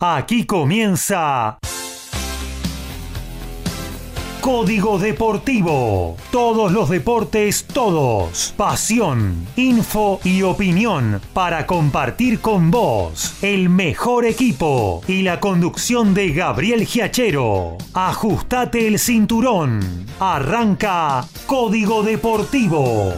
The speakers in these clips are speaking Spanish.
Aquí comienza Código Deportivo. Todos los deportes, todos. Pasión, info y opinión para compartir con vos. El mejor equipo y la conducción de Gabriel Giachero. Ajustate el cinturón. Arranca Código Deportivo.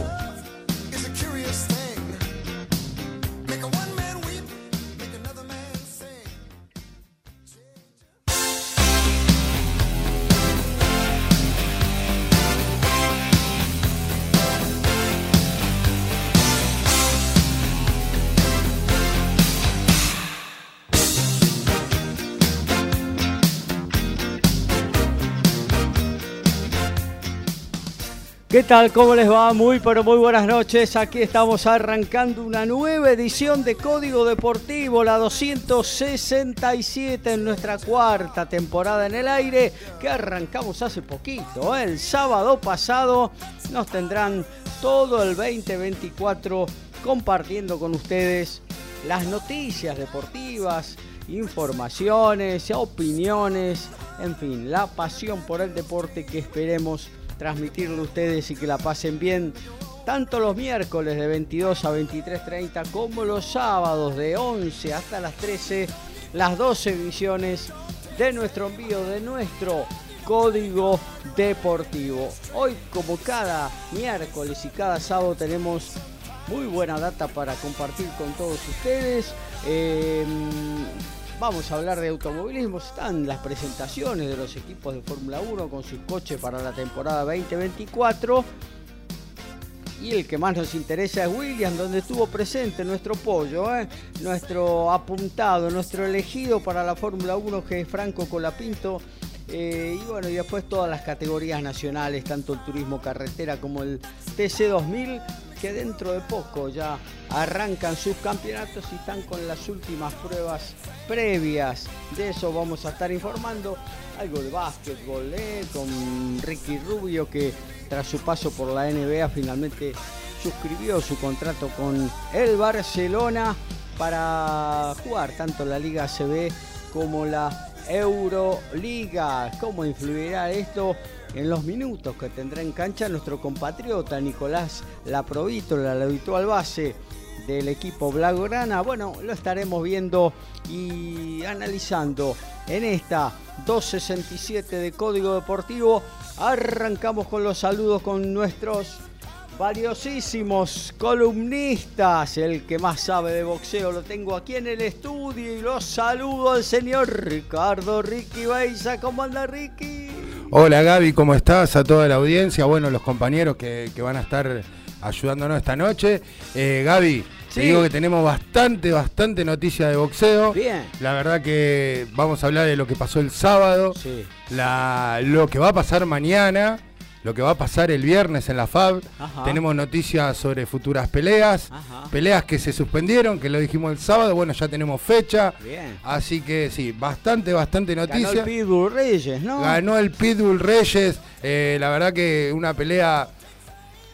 Tal? ¿Cómo les va? Muy pero muy buenas noches. Aquí estamos arrancando una nueva edición de Código Deportivo, la 267 en nuestra cuarta temporada en el aire, que arrancamos hace poquito. ¿eh? El sábado pasado nos tendrán todo el 2024 compartiendo con ustedes las noticias deportivas, informaciones, opiniones, en fin, la pasión por el deporte que esperemos transmitirle a ustedes y que la pasen bien tanto los miércoles de 22 a 23.30 como los sábados de 11 hasta las 13, las 12 ediciones de nuestro envío, de nuestro código deportivo. Hoy como cada miércoles y cada sábado tenemos muy buena data para compartir con todos ustedes. Eh, Vamos a hablar de automovilismo. Están las presentaciones de los equipos de Fórmula 1 con sus coches para la temporada 2024. Y el que más nos interesa es Williams, donde estuvo presente nuestro pollo, ¿eh? nuestro apuntado, nuestro elegido para la Fórmula 1, que es Franco Colapinto. Eh, y bueno, y después todas las categorías nacionales, tanto el turismo carretera como el TC2000 que dentro de poco ya arrancan sus campeonatos y están con las últimas pruebas previas. De eso vamos a estar informando. Algo de básquetbol, ¿eh? con Ricky Rubio que tras su paso por la NBA finalmente suscribió su contrato con el Barcelona para jugar tanto la Liga CB como la Euroliga. ¿Cómo influirá esto en los minutos que tendrá en cancha nuestro compatriota Nicolás Laprovítola, la habitual base del equipo Blaugrana. Bueno, lo estaremos viendo y analizando en esta 267 de Código Deportivo. Arrancamos con los saludos con nuestros valiosísimos columnistas. El que más sabe de boxeo lo tengo aquí en el estudio y los saludo al señor Ricardo Ricky Beiza. ¿Cómo anda Ricky? Hola Gaby, ¿cómo estás? A toda la audiencia, bueno, los compañeros que, van a estar ayudándonos esta noche. Eh, Gaby, te digo que tenemos bastante, bastante noticia de boxeo. Bien. La verdad que vamos a hablar de lo que pasó el sábado, sí. la, lo que va a pasar mañana lo que va a pasar el viernes en la FAB. Tenemos noticias sobre futuras peleas, peleas que se suspendieron, que lo dijimos el sábado, bueno, ya tenemos fecha. Bien. Así que sí, bastante, bastante noticia. Ganó el Pitbull Reyes, ¿no? Ganó el Pitbull Reyes, eh, la verdad que una pelea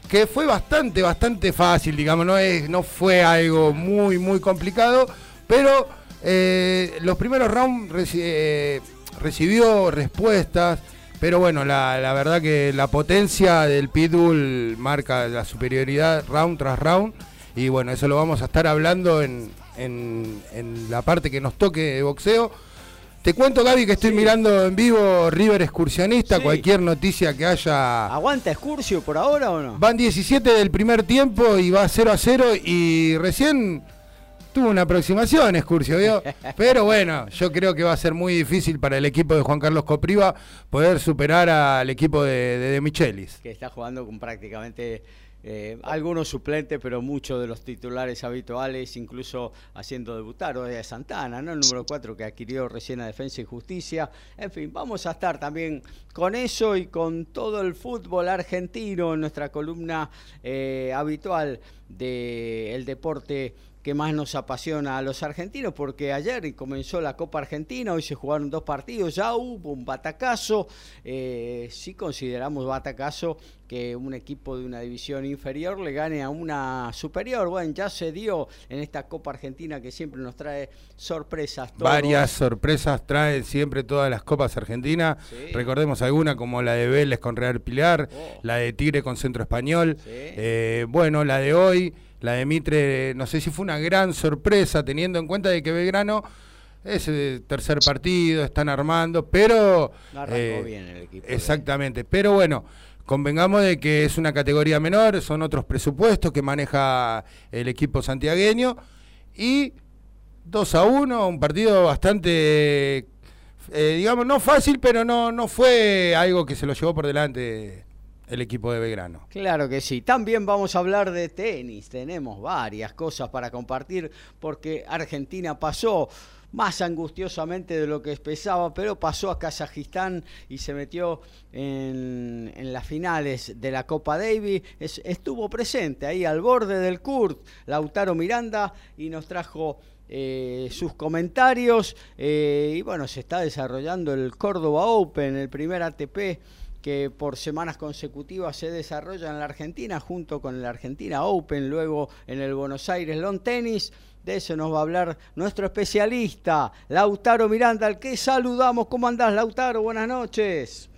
que fue bastante, bastante fácil, digamos, no, es, no fue algo muy, muy complicado, pero eh, los primeros rounds eh, recibió respuestas. Pero bueno, la, verdad que la potencia del Pitbull marca la superioridad round tras round. Y bueno, eso lo vamos a estar hablando en, la parte que nos toque de boxeo. Te cuento, Gaby, que estoy mirando en vivo River Excursionista, cualquier noticia que haya. ¿Aguanta Excursio por ahora o no? Van 17 del primer tiempo y va 0 a 0 y recién tuvo una aproximación, Excursio, ¿vio? Pero bueno, yo creo que va a ser muy difícil para el equipo de Juan Carlos Copriva poder superar al equipo de, de, Michelis. Que está jugando con prácticamente eh, algunos suplentes, pero muchos de los titulares habituales, incluso haciendo debutar hoy a Santana, ¿no? El número 4 que adquirió recién a Defensa y Justicia. En fin, vamos a estar también con eso y con todo el fútbol argentino en nuestra columna eh, habitual del deporte que más nos apasiona a los argentinos, porque ayer comenzó la Copa Argentina, hoy se jugaron dos partidos, ya hubo un batacazo, eh, si consideramos batacazo que un equipo de una división inferior le gane a una superior, bueno, ya se dio en esta Copa Argentina que siempre nos trae sorpresas. Varias sorpresas trae siempre todas las Copas Argentinas, recordemos alguna como la de Vélez con Real Pilar, oh. la de Tigre con Centro Español, eh, bueno, la de hoy la de Mitre, no sé si fue una gran sorpresa, teniendo en cuenta de que Belgrano es el tercer partido, están armando, pero... Eh, bien el equipo. Exactamente, pero bueno, convengamos de que es una categoría menor, son otros presupuestos que maneja el equipo santiagueño y 2 a 1, un partido bastante, eh, digamos, no fácil, pero no, no fue algo que se lo llevó por delante el equipo de Belgrano. Claro que sí. También vamos a hablar de tenis. Tenemos varias cosas para compartir porque Argentina pasó más angustiosamente de lo que pensaba, pero pasó a Kazajistán y se metió en, las finales de la Copa Davis. estuvo presente ahí al borde del Kurt, Lautaro Miranda, y nos trajo eh, sus comentarios. Eh, y bueno, se está desarrollando el Córdoba Open, el primer ATP que por semanas consecutivas se desarrolla en la Argentina junto con el Argentina Open, luego en el Buenos Aires Long Tennis. De eso nos va a hablar nuestro especialista, Lautaro Miranda, al que saludamos. ¿Cómo andás, Lautaro? Buenas noches.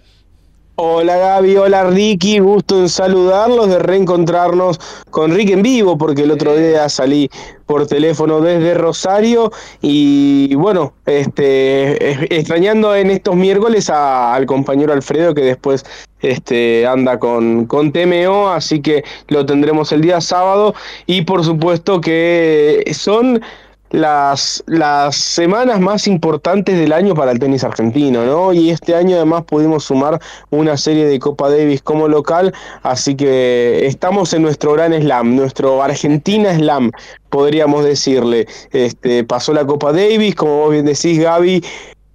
Hola Gaby, hola Ricky, gusto en saludarlos, de reencontrarnos con Ricky en vivo, porque el otro día salí por teléfono desde Rosario y bueno, este, extrañando en estos miércoles al compañero Alfredo que después este, anda con, con TMO, así que lo tendremos el día sábado. Y por supuesto que son las, las semanas más importantes del año para el tenis argentino, ¿no? Y este año además pudimos sumar una serie de Copa Davis como local, así que estamos en nuestro gran slam, nuestro Argentina Slam, podríamos decirle. Este, pasó la Copa Davis, como vos bien decís, Gaby,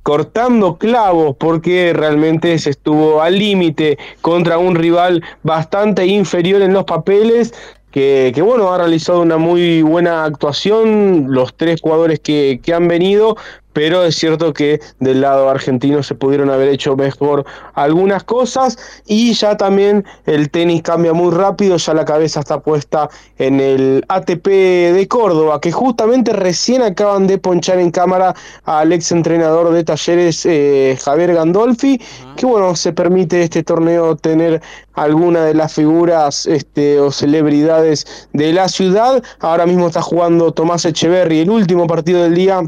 cortando clavos porque realmente se estuvo al límite contra un rival bastante inferior en los papeles, que, bueno, ha realizado una muy buena actuación los tres jugadores que, que han venido, pero es cierto que del lado argentino se pudieron haber hecho mejor algunas cosas y ya también el tenis cambia muy rápido, ya la cabeza está puesta en el ATP de Córdoba, que justamente recién acaban de ponchar en cámara al ex entrenador de talleres eh, Javier Gandolfi, que bueno, se permite este torneo tener alguna de las figuras este, o celebridades de la ciudad. Ahora mismo está jugando Tomás Echeverry, el último partido del día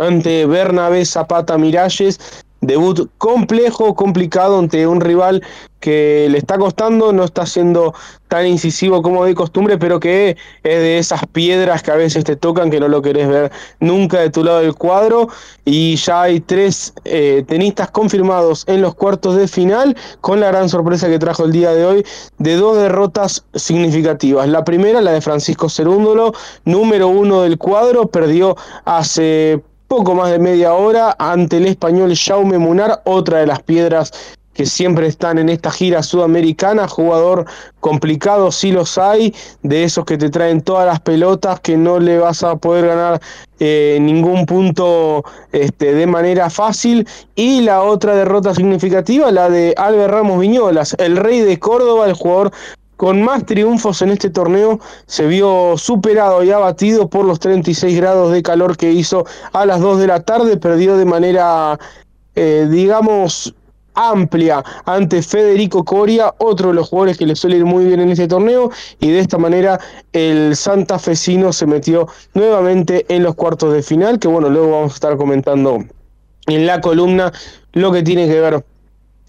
ante Bernabé Zapata Miralles. Debut complejo, complicado ante un rival que le está costando, no está siendo tan incisivo como de costumbre, pero que es de esas piedras que a veces te tocan, que no lo querés ver nunca de tu lado del cuadro. Y ya hay tres eh, tenistas confirmados en los cuartos de final, con la gran sorpresa que trajo el día de hoy de dos derrotas significativas. La primera, la de Francisco Cerúndolo, número uno del cuadro, perdió hace poco más de media hora ante el español Jaume Munar, otra de las piedras que siempre están en esta gira sudamericana, jugador complicado, sí los hay, de esos que te traen todas las pelotas, que no le vas a poder ganar eh, ningún punto este, de manera fácil. Y la otra derrota significativa, la de Albert Ramos Viñolas, el rey de Córdoba, el jugador con más triunfos en este torneo, se vio superado y abatido por los 36 grados de calor que hizo a las 2 de la tarde, perdió de manera, eh, digamos, amplia ante Federico Coria, otro de los jugadores que le suele ir muy bien en este torneo, y de esta manera el santafesino se metió nuevamente en los cuartos de final, que bueno, luego vamos a estar comentando en la columna lo que tiene que ver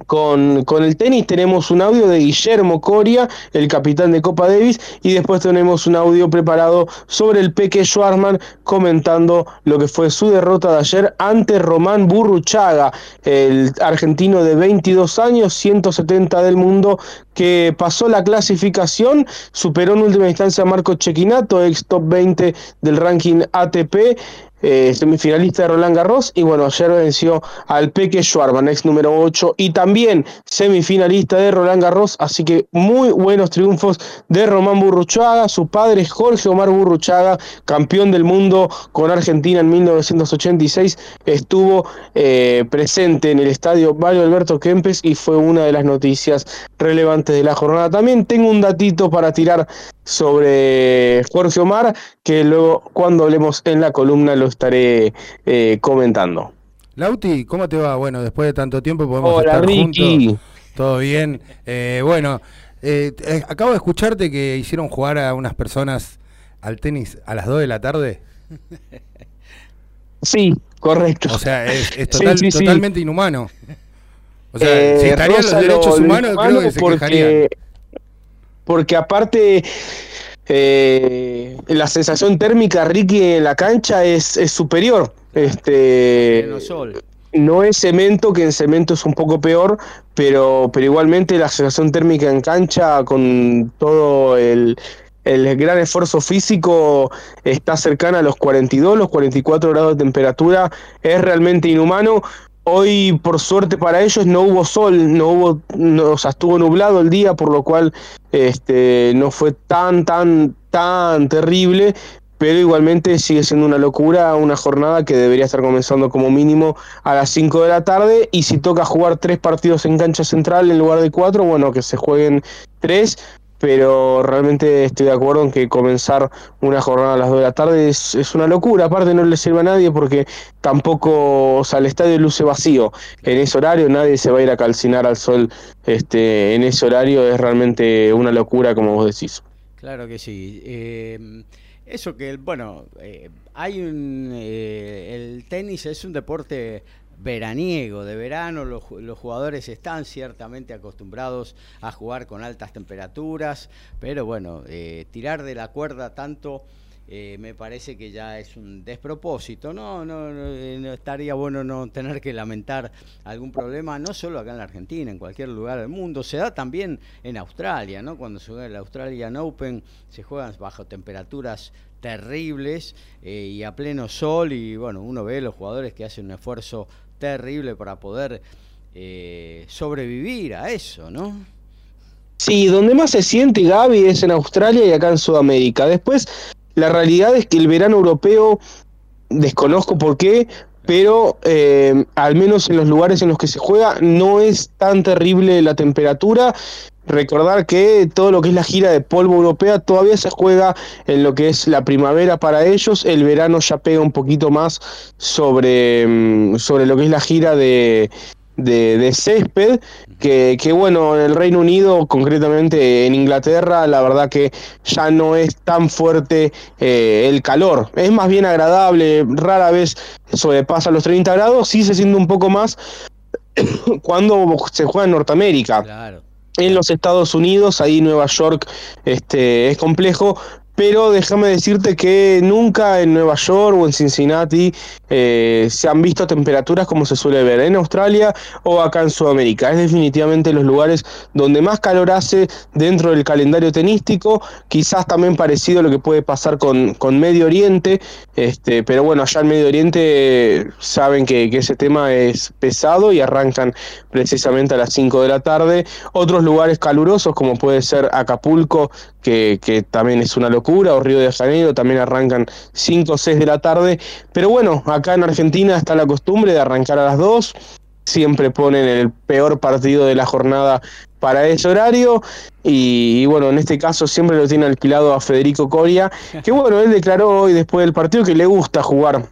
con, con, el tenis tenemos un audio de Guillermo Coria, el capitán de Copa Davis, y después tenemos un audio preparado sobre el Peque Schwarzman comentando lo que fue su derrota de ayer ante Román Burruchaga, el argentino de 22 años, 170 del mundo, que pasó la clasificación, superó en última instancia a Marco Chequinato, ex top 20 del ranking ATP, eh, semifinalista de Roland Garros, y bueno, ayer venció al Peque Schwarman, ex número 8, y también semifinalista de Roland Garros, así que muy buenos triunfos de Román Burruchaga, su padre Jorge Omar Burruchaga, campeón del mundo con Argentina en 1986, estuvo eh, presente en el estadio Mario Alberto Kempes y fue una de las noticias relevantes de la jornada. También tengo un datito para tirar sobre Jorge Omar, que luego cuando hablemos en la columna lo estaré eh, comentando. Lauti, ¿cómo te va? Bueno, después de tanto tiempo podemos estar juntos. Todo bien. Eh, bueno, eh, acabo de escucharte que hicieron jugar a unas personas al tenis a las 2 de la tarde. Sí, correcto. O sea, es, totalmente inhumano. O sea, si estarían los derechos humanos, creo que se porque, Porque aparte, eh, la sensación térmica, Ricky, en la cancha es, es superior. Este, no es cemento, que en cemento es un poco peor, pero, pero igualmente la sensación térmica en cancha con todo el, el gran esfuerzo físico está cercana a los 42, los 44 grados de temperatura, es realmente inhumano. Hoy, por suerte para ellos, no hubo sol, no hubo, o sea, estuvo nublado el día, por lo cual este, no fue tan, tan, tan terrible, pero igualmente sigue siendo una locura, una jornada que debería estar comenzando como mínimo a las 5 de la tarde, y si toca jugar tres partidos en cancha central en lugar de cuatro, bueno, que se jueguen tres, pero realmente estoy de acuerdo en que comenzar una jornada a las 2 de la tarde es, es, una locura, aparte no le sirve a nadie porque tampoco, o sea, el estadio luce vacío, en ese horario nadie se va a ir a calcinar al sol, este, en ese horario es realmente una locura como vos decís. Claro que sí. Eh, eso que, bueno, eh, hay un, eh, el tenis es un deporte veraniego, de verano, los, jugadores están ciertamente acostumbrados a jugar con altas temperaturas, pero bueno, eh, tirar de la cuerda tanto eh, me parece que ya es un despropósito, ¿no? No, eh, no, estaría bueno no tener que lamentar algún problema, no solo acá en la Argentina, en cualquier lugar del mundo, se da también en Australia, ¿no? Cuando se juega el Australian Open, se juegan bajo temperaturas terribles y a pleno sol y bueno, uno ve los jugadores que hacen un esfuerzo terrible para poder eh, sobrevivir a eso, ¿no? Sí, donde más se siente Gaby es en Australia y acá en Sudamérica. Después, la realidad es que el verano europeo, desconozco por qué, pero eh, al menos en los lugares en los que se juega no es tan terrible la temperatura recordar que todo lo que es la gira de polvo europea todavía se juega en lo que es la primavera para ellos, el verano ya pega un poquito más sobre, mm, sobre lo que es la gira de, de, césped, que, que, bueno, en el Reino Unido, concretamente en Inglaterra, la verdad que ya no es tan fuerte eh, el calor, es más bien agradable, rara vez sobrepasa los 30 grados, sí se siente un poco más cuando se juega en Norteamérica. Claro en los Estados Unidos, ahí Nueva York este, es complejo, pero déjame decirte que nunca en Nueva York o en Cincinnati eh, se han visto temperaturas como se suele ver en Australia o acá en Sudamérica. Es definitivamente los lugares donde más calor hace dentro del calendario tenístico, quizás también parecido a lo que puede pasar con, con Medio Oriente, este, pero bueno, allá en Medio Oriente saben que, ese tema es pesado y arrancan precisamente a las 5 de la tarde. Otros lugares calurosos como puede ser Acapulco, que, que también es una locura o Río de Janeiro también arrancan 5 o 6 de la tarde. Pero bueno, acá en Argentina está la costumbre de arrancar a las 2. Siempre ponen el peor partido de la jornada para ese horario. Y, bueno, en este caso siempre lo tiene alquilado a Federico Coria, que bueno, él declaró hoy después del partido que le gusta jugar.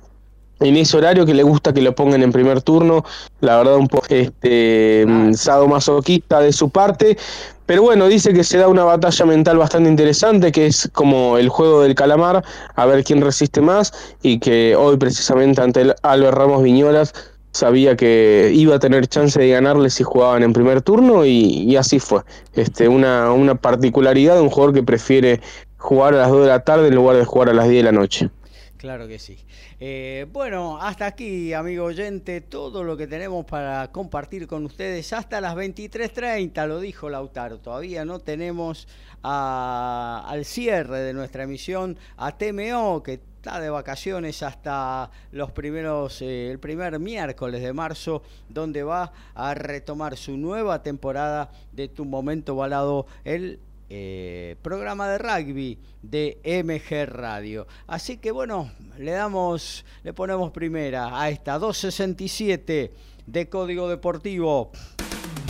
En ese horario que le gusta que lo pongan en primer turno, la verdad un poco este ah, sadomasoquista de su parte, pero bueno, dice que se da una batalla mental bastante interesante, que es como el juego del calamar, a ver quién resiste más, y que hoy precisamente ante el Albert Ramos Viñolas sabía que iba a tener chance de ganarle si jugaban en primer turno, y, así fue. Este, una, una particularidad de un jugador que prefiere jugar a las 2 de la tarde en lugar de jugar a las 10 de la noche. Claro que sí. Eh, bueno, hasta aquí, amigo oyente, todo lo que tenemos para compartir con ustedes hasta las 23.30, lo dijo Lautaro. Todavía no tenemos al cierre de nuestra emisión a TMO, que está de vacaciones hasta los primeros, eh, el primer miércoles de marzo, donde va a retomar su nueva temporada de Tu Momento Balado, el eh, programa de rugby de MG Radio. Así que bueno, le damos, le ponemos primera a esta 267 de Código Deportivo.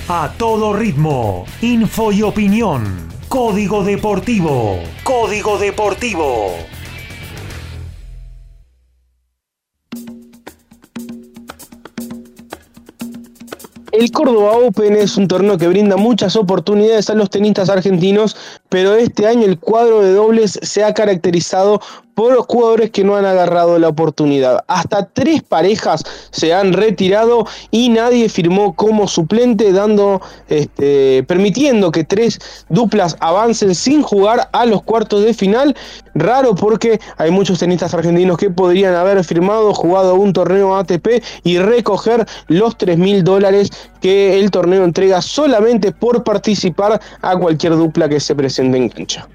A todo ritmo, info y opinión. Código Deportivo. Código Deportivo. El Córdoba Open es un torneo que brinda muchas oportunidades a los tenistas argentinos, pero este año el cuadro de dobles se ha caracterizado por los jugadores que no han agarrado la oportunidad. Hasta tres parejas se han retirado y nadie firmó como suplente, dando, este, permitiendo que tres duplas avancen sin jugar a los cuartos de final. Raro porque hay muchos tenistas argentinos que podrían haber firmado, jugado un torneo ATP y recoger los 3 mil dólares que el torneo entrega solamente por participar a cualquier dupla que se presente en cancha.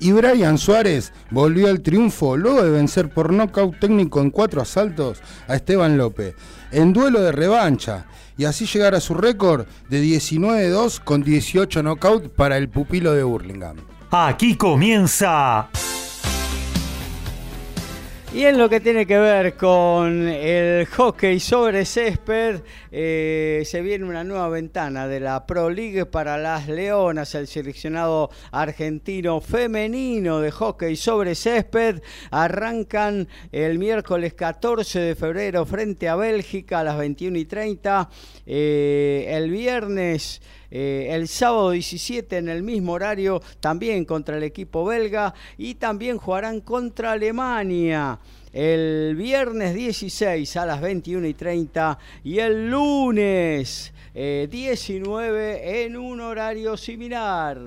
Y Brian Suárez volvió al triunfo luego de vencer por nocaut técnico en cuatro asaltos a Esteban López, en duelo de revancha, y así llegar a su récord de 19-2 con 18 nocaut para el pupilo de Burlingame. Aquí comienza y en lo que tiene que ver con el hockey sobre césped, eh, se viene una nueva ventana de la Pro League para las Leonas, el seleccionado argentino femenino de hockey sobre césped. Arrancan el miércoles 14 de febrero frente a Bélgica a las 21 y 30. Eh, el viernes eh, el sábado 17 en el mismo horario también contra el equipo belga y también jugarán contra Alemania. El viernes 16 a las 21 y 30 y el lunes 19 eh, en un horario similar.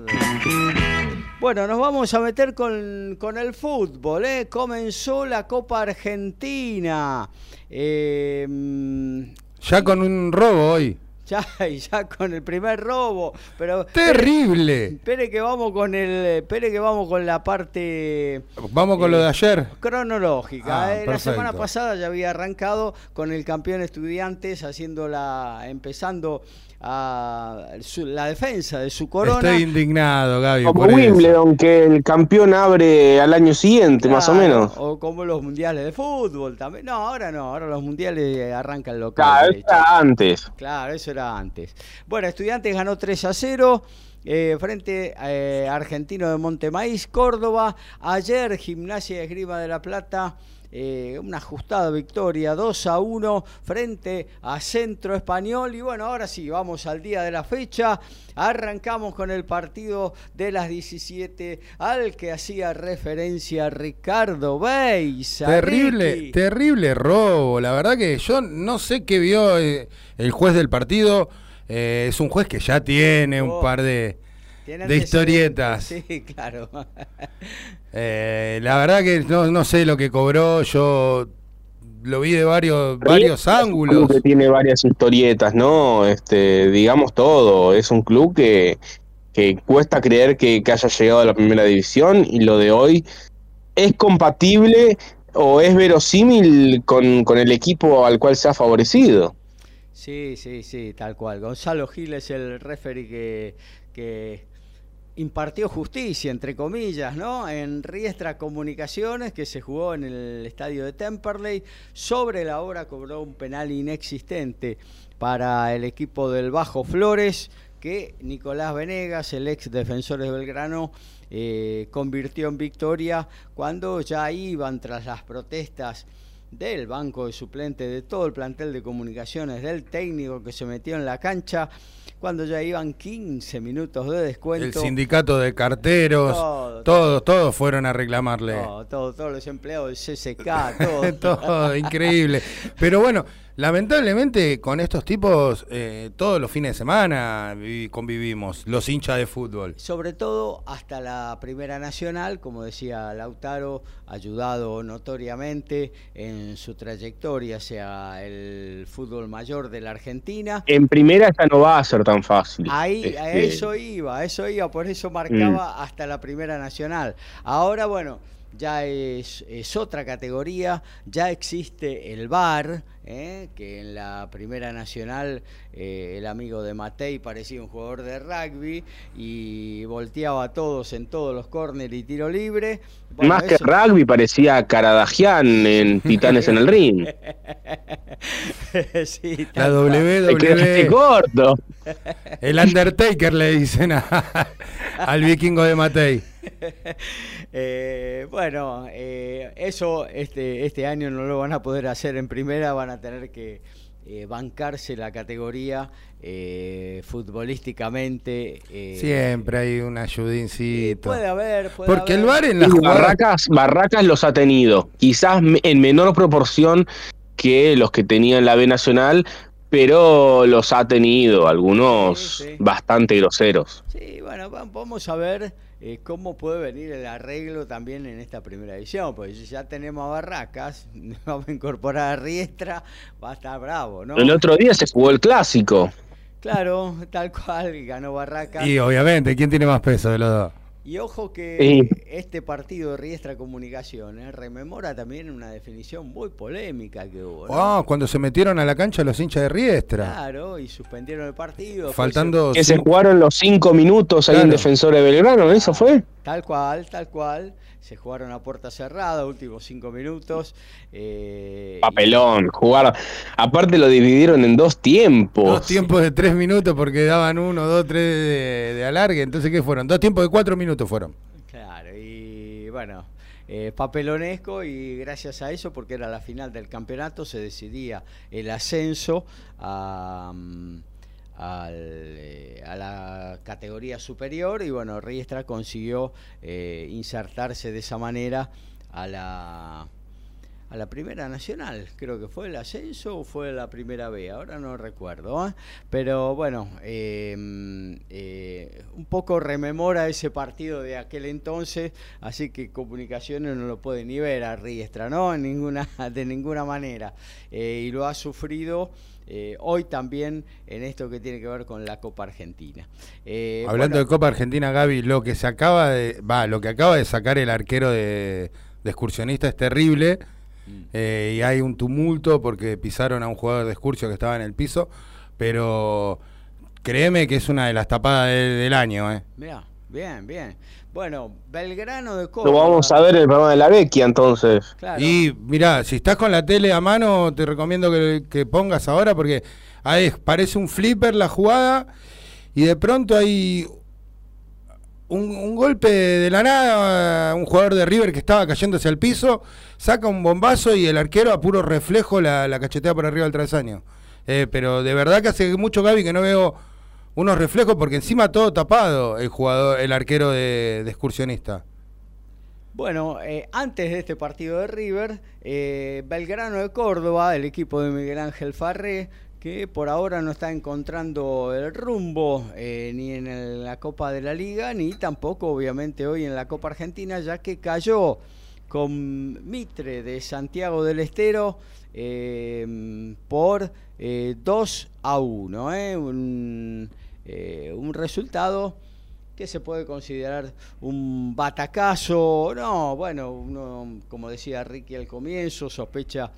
Bueno, nos vamos a meter con, el fútbol. ¿eh? Comenzó la Copa Argentina. ya con un robo hoy. Ya, ya con el primer robo. Pero terrible. Espere, que vamos con el, espere que vamos con la parte. Vamos con lo de eh, ayer. Cronológica. Ah, eh. La semana pasada ya había arrancado con el campeón estudiantes haciendo la, empezando a la defensa de su corona. Estoy indignado, Gaby. Como Wimbledon, que el campeón abre al año siguiente, más o menos. O como los mundiales de fútbol también. No, ahora no, ahora los mundiales arrancan local. Claro, eso era antes. Claro, eso era antes. Bueno, Estudiantes ganó 3 a 0. Eh, frente a eh, Argentino de Montemaíz, Córdoba. Ayer, Gimnasia de Esgrima de la Plata eh, una ajustada victoria 2 a 1 frente a Centro Español. Y bueno, ahora sí, vamos al día de la fecha. Arrancamos con el partido de las 17 al que hacía referencia Ricardo Beis. Terrible, terrible robo. La verdad que yo no sé qué vio eh, el juez del partido. Eh, es un juez que ya tiene un oh. par de de historietas. Sí, claro. Eh, la verdad que no, sé lo que cobró, yo lo vi de varios, varios ángulos. que tiene varias historietas, ¿no? Este, digamos todo, es un club que, que cuesta creer que, haya llegado a la primera división y lo de hoy es compatible o es verosímil con, con el equipo al cual se ha favorecido. Sí, sí, sí, tal cual. Gonzalo Gil es el referee que, impartió justicia, entre comillas, ¿no? En Riestra Comunicaciones, que se jugó en el estadio de Temperley, sobre la hora cobró un penal inexistente para el equipo del Bajo Flores, que Nicolás Venegas, el ex defensor de Belgrano, eh, convirtió en victoria cuando ya iban tras las protestas del banco de suplente, de todo el plantel de comunicaciones, del técnico que se metió en la cancha, cuando ya iban 15 minutos de descuento. El sindicato de carteros, todos, todos fueron a reclamarle. Todos, todos los empleados del todo. todo, increíble. Pero bueno, Lamentablemente con estos tipos eh, todos los fines de semana convivimos, los hinchas de fútbol. Sobre todo hasta la Primera Nacional, como decía Lautaro, ayudado notoriamente en su trayectoria hacia el fútbol mayor de la Argentina. En Primera ya no va a ser tan fácil. Ahí, a este, eso iba, a eso iba, por eso marcaba mm. hasta la Primera Nacional. Ahora, bueno ya es, es otra categoría, ya existe el VAR, ¿eh? que en la Primera Nacional eh, el amigo de Matei parecía un jugador de rugby y volteaba a todos en todos los córneres y tiro libre. Bueno, Más que eso- rugby parecía Karadagian en Titanes en el Ring. sí, La WWE. corto. El Undertaker le dicen a- al vikingo de Matei. Eh, bueno, eh, eso este, este año no lo van a poder hacer en primera, van a tener que eh, bancarse la categoría eh, futbolísticamente. eh, Siempre hay un ayudincito. Puede haber, puede Porque el haber. VAR en la Y jugada... Barracas, Barracas los ha tenido, quizás en menor proporción que los que tenían la B Nacional, pero los ha tenido, algunos Sí, sí. bastante groseros. Sí, bueno, va- vamos a ver eh, cómo puede venir el arreglo también en esta primera edición, porque si ya tenemos a Barracas, vamos a incorporar a Riestra, va a estar bravo, ¿no? El otro día se jugó el clásico. Claro, tal cual, ganó Barracas. Y obviamente, ¿quién tiene más peso de los dos? Y ojo que Sí. este partido de Riestra Comunicaciones rememora también una definición muy polémica que hubo. ¿no? Ah, cuando se metieron a la cancha los hinchas de Riestra. Claro, y suspendieron el partido. después Faltando... Que se jugaron los cinco minutos ahí en Claro. Defensor de Belgrano, ¿eso fue? Tal cual, tal cual. Se jugaron a puerta cerrada, últimos cinco minutos. eh, Papelón, jugar. Aparte lo dividieron en dos tiempos. Dos tiempos de tres minutos porque daban uno, dos, tres de, de alargue. Entonces, ¿qué fueron? Dos tiempos de cuatro minutos fueron. y- claro, y bueno, eh, papelonesco y gracias a eso, porque era la final del campeonato, se decidía el ascenso a, mm, al, eh, a la categoría superior y bueno, Riestra consiguió eh, insertarse de esa manera a la a la primera nacional, creo que fue el ascenso o fue la primera B, ahora no recuerdo, ¿eh? pero bueno, eh, mm, eh, un poco rememora ese partido de aquel entonces, así que comunicaciones no lo puede ni ver a Riestra, ¿no? En ninguna, de ninguna manera, Eh, y lo ha sufrido eh, hoy también en esto que tiene que ver con la Copa Argentina. Eh, Hablando bueno, de Copa Argentina, Gaby, lo que se acaba de. Va, lo que acaba de sacar el arquero de, de excursionista es terrible. Mm. eh, y hay un tumulto porque pisaron a un jugador de excursio que estaba en el piso. Pero créeme que es una de las tapadas de- del año, ¿eh? Mirá, bien, bien. Bueno, Belgrano de Lo Córdoba. vamos a ver en el programa de la Vecchia entonces. Claro. Y mira, si estás con la tele a mano, te recomiendo que, que pongas ahora porque ahí parece un flipper la jugada y de pronto hay un, golpe de la nada, un jugador de River que estaba cayéndose al piso, saca un bombazo y el arquero a puro reflejo la, cachetea por arriba del travesaño. Eh, pero de verdad que hace mucho, Gaby, que no veo unos reflejos porque encima todo tapado el jugador, el arquero de, de excursionista. Bueno, eh, antes de este partido de River, eh, Belgrano de Córdoba, el equipo de Miguel Ángel Farré, que por ahora no está encontrando el rumbo eh, ni en la Copa de la Liga, ni tampoco obviamente hoy en la Copa Argentina, ya que cayó con Mitre de Santiago del Estero eh, por eh, 2 a 1. eh, un, un resultado que se puede considerar un batacazo. No, bueno, uno, como decía Ricky al comienzo, sospecha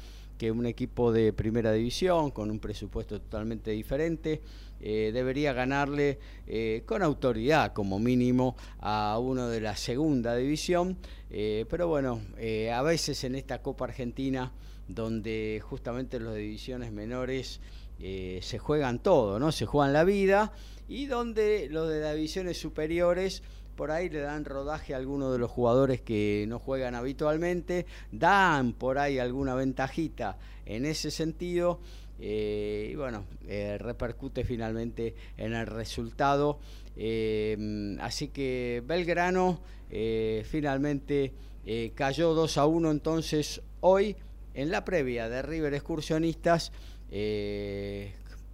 que un equipo de primera división, con un presupuesto totalmente diferente, eh, debería ganarle eh, con autoridad, como mínimo, a uno de la segunda división. Eh, pero bueno, a veces en esta Copa Argentina, donde justamente los de divisiones menores se juegan todo, ¿no? Se juegan la vida y donde los de las divisiones superiores por ahí le dan rodaje a algunos de los jugadores que no juegan habitualmente, dan por ahí alguna ventajita en ese sentido eh, y bueno, eh, repercute finalmente en el resultado. Eh, así que Belgrano finalmente cayó 2 a 1 entonces hoy en la previa de River Excursionistas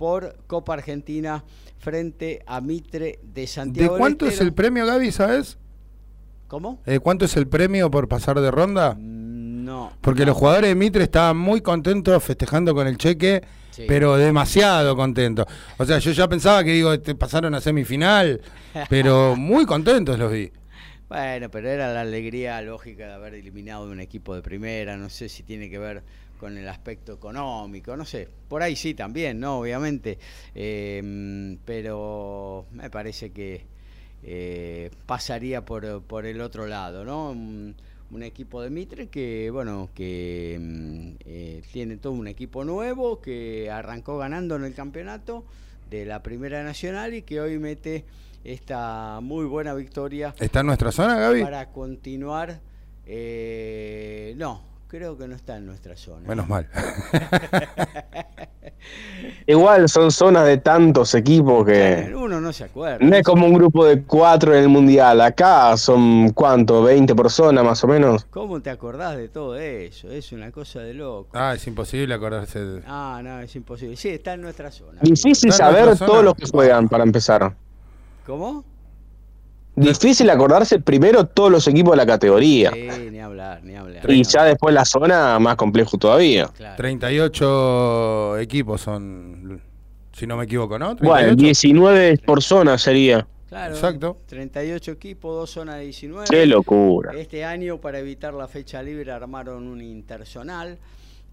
por Copa Argentina frente a Mitre de ¿De Santiago. del cuánto es el premio, Gaby, sabes? ¿Cómo? Eh, ¿Cuánto es el premio por pasar de ronda? Mm, No. Porque no. los jugadores de Mitre estaban muy contentos festejando con el cheque, Sí. pero demasiado contentos. O sea, yo ya pensaba que digo, te pasaron a semifinal, pero muy contentos los vi. Bueno, pero era la alegría lógica de haber eliminado un equipo de primera, no sé si tiene que ver con el aspecto económico, no sé, por ahí sí también, ¿no? Obviamente, eh, pero me parece que eh, pasaría por, por el otro lado, ¿no? Un, un equipo de Mitre que, bueno, que eh, tiene todo un equipo nuevo, que arrancó ganando en el campeonato de la Primera Nacional y que hoy mete esta muy buena victoria. ¿Está en nuestra zona, Gaby? Para continuar. Eh, no, creo que no está en nuestra zona. Menos mal. Igual son zonas de tantos equipos que. Uno no se acuerda. No es como un grupo de cuatro en el mundial. Acá son, ¿cuánto? ¿20 personas más o menos? ¿Cómo te acordás de todo eso? Es una cosa de loco. Ah, es imposible acordarse. De... Ah, no, es imposible. Sí, está en nuestra zona. Difícil saber todos los que juegan para empezar. ¿Cómo? Difícil acordarse primero todos los equipos de la categoría. Sí, ni hablar, ni hablar. Y ya después la zona, más complejo todavía. Claro. 38 equipos son, si no me equivoco, ¿no? Bueno, 38. 19 por zona sería. Claro, Exacto. 38 equipos, dos zonas de 19. Qué locura. Este año, para evitar la fecha libre, armaron un interzonal.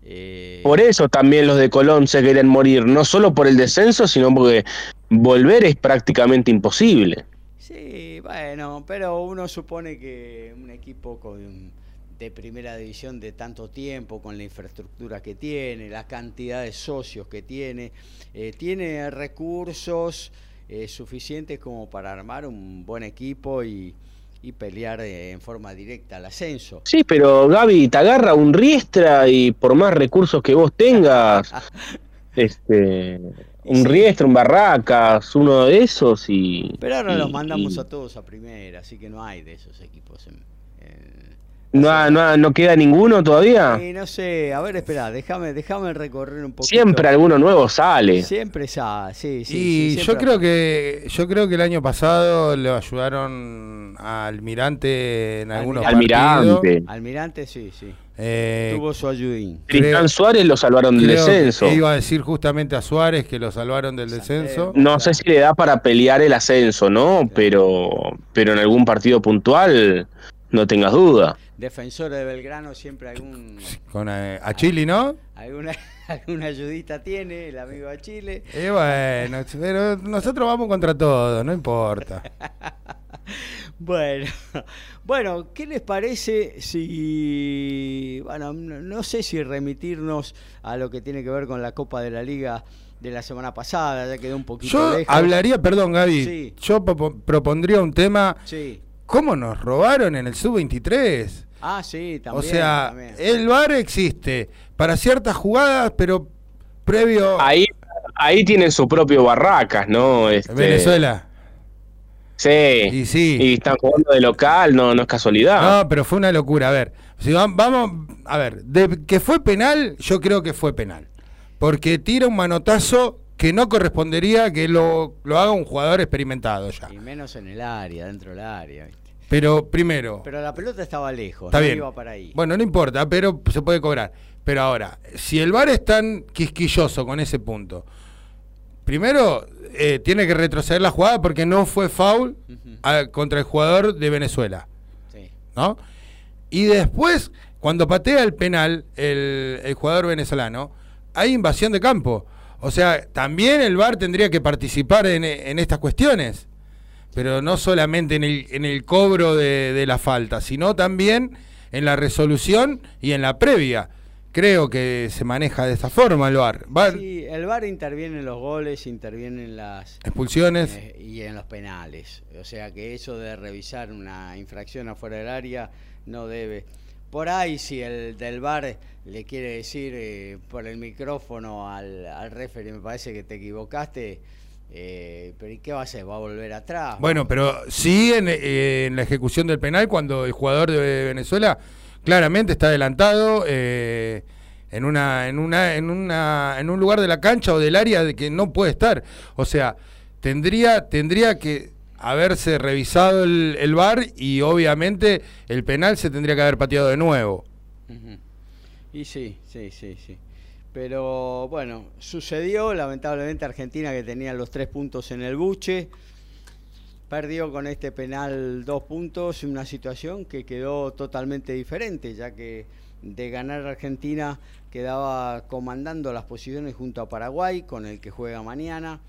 Eh, Por eso también los de Colón se quieren morir, no solo por el descenso, sino porque volver es prácticamente imposible. Sí, bueno, pero uno supone que un equipo con, de primera división de tanto tiempo, con la infraestructura que tiene, la cantidad de socios que tiene, eh, tiene recursos eh, suficientes como para armar un buen equipo y, y pelear eh, en forma directa al ascenso. Sí, pero Gaby, te agarra un Riestra y por más recursos que vos tengas, este, un Riestra, un Barracas, uno de esos y... Pero ahora y- los mandamos y a todos a primera, así que no hay de esos equipos. En, en- ¿No, ha- no, no queda ninguno todavía? Y no sé, a ver, espera, déjame, déjame recorrer un poquito. Siempre alguno nuevo sale. Siempre sa, sí, sí. y sí, yo creo que yo creo que el año pasado le ayudaron a Almirante en algunos partidos. Almirante. Almirante, sí, sí. Eh, Tuvo su ayudín. Tristán creo- Suárez lo salvaron del descenso. Iba a decir justamente a Suárez que lo salvaron del descenso. No sé si le da para pelear el ascenso, ¿no? Pero, pero en algún partido puntual, no tengas duda. Defensor de Belgrano siempre algún Con eh, a Chile, ¿no? alguna alguna ayudita tiene, el amigo de Chile. Y bueno, pero nosotros vamos contra todo, no importa. Bueno, bueno, ¿qué les parece si, bueno, no, sé si remitirnos a lo que tiene que ver con la Copa de la Liga de la semana pasada, ya quedó un poquito Yo lejos. hablaría, perdón Gaby, Sí. yo propo- propondría un tema, Sí. ¿cómo nos robaron en el sub-23? Ah, sí, también. O sea, también. el VAR existe para ciertas jugadas, pero previo Ahí, ahí tienen su propio Barracas, ¿no? Este, Venezuela. Sí. Y sí. Y están jugando de local, no, no es casualidad. No, pero fue una locura. A ver, si vam- vamos, a ver, de que fue penal, yo creo que fue penal. Porque tira un manotazo que no correspondería que lo, lo haga un jugador experimentado ya. Y menos en el área, dentro del área. ¿viste? Pero primero, Pero la pelota estaba lejos, está no bien. iba para ahí. Bueno, no importa, pero se puede cobrar. Pero ahora, si el VAR es tan quisquilloso con ese punto, primero eh, tiene que retroceder la jugada porque no fue foul a- contra el jugador de Venezuela. Sí. ¿no? Y después, cuando patea el penal el, el jugador venezolano, hay invasión de campo. O sea, también el VAR tendría que participar en, en estas cuestiones, pero no solamente en el, en el cobro de, de la falta, sino también en la resolución y en la previa. Creo que se maneja de esta forma el VAR. VAR, Sí, el VAR interviene en los goles, interviene en las expulsiones. eh, y en los penales. O sea que eso de revisar una infracción afuera del área no debe. Por ahí si el del VAR le quiere decir eh, por el micrófono al, al referee, me parece que te equivocaste, eh, pero ¿y qué va a hacer? ¿Va a volver atrás? Bueno, pero sí en, eh, en la ejecución del penal, cuando el jugador de Venezuela claramente está adelantado eh, en una, en una, en una, en un lugar de la cancha o del área de que no puede estar. O sea, tendría, tendría que haberse revisado el, el VAR y obviamente el penal se tendría que haber pateado de nuevo. Y sí, sí, sí, sí. Pero bueno, sucedió, lamentablemente Argentina que tenía los tres puntos en el buche, perdió con este penal dos puntos, una situación que quedó totalmente diferente, ya que de ganar Argentina quedaba comandando las posiciones junto a Paraguay, con el que juega mañana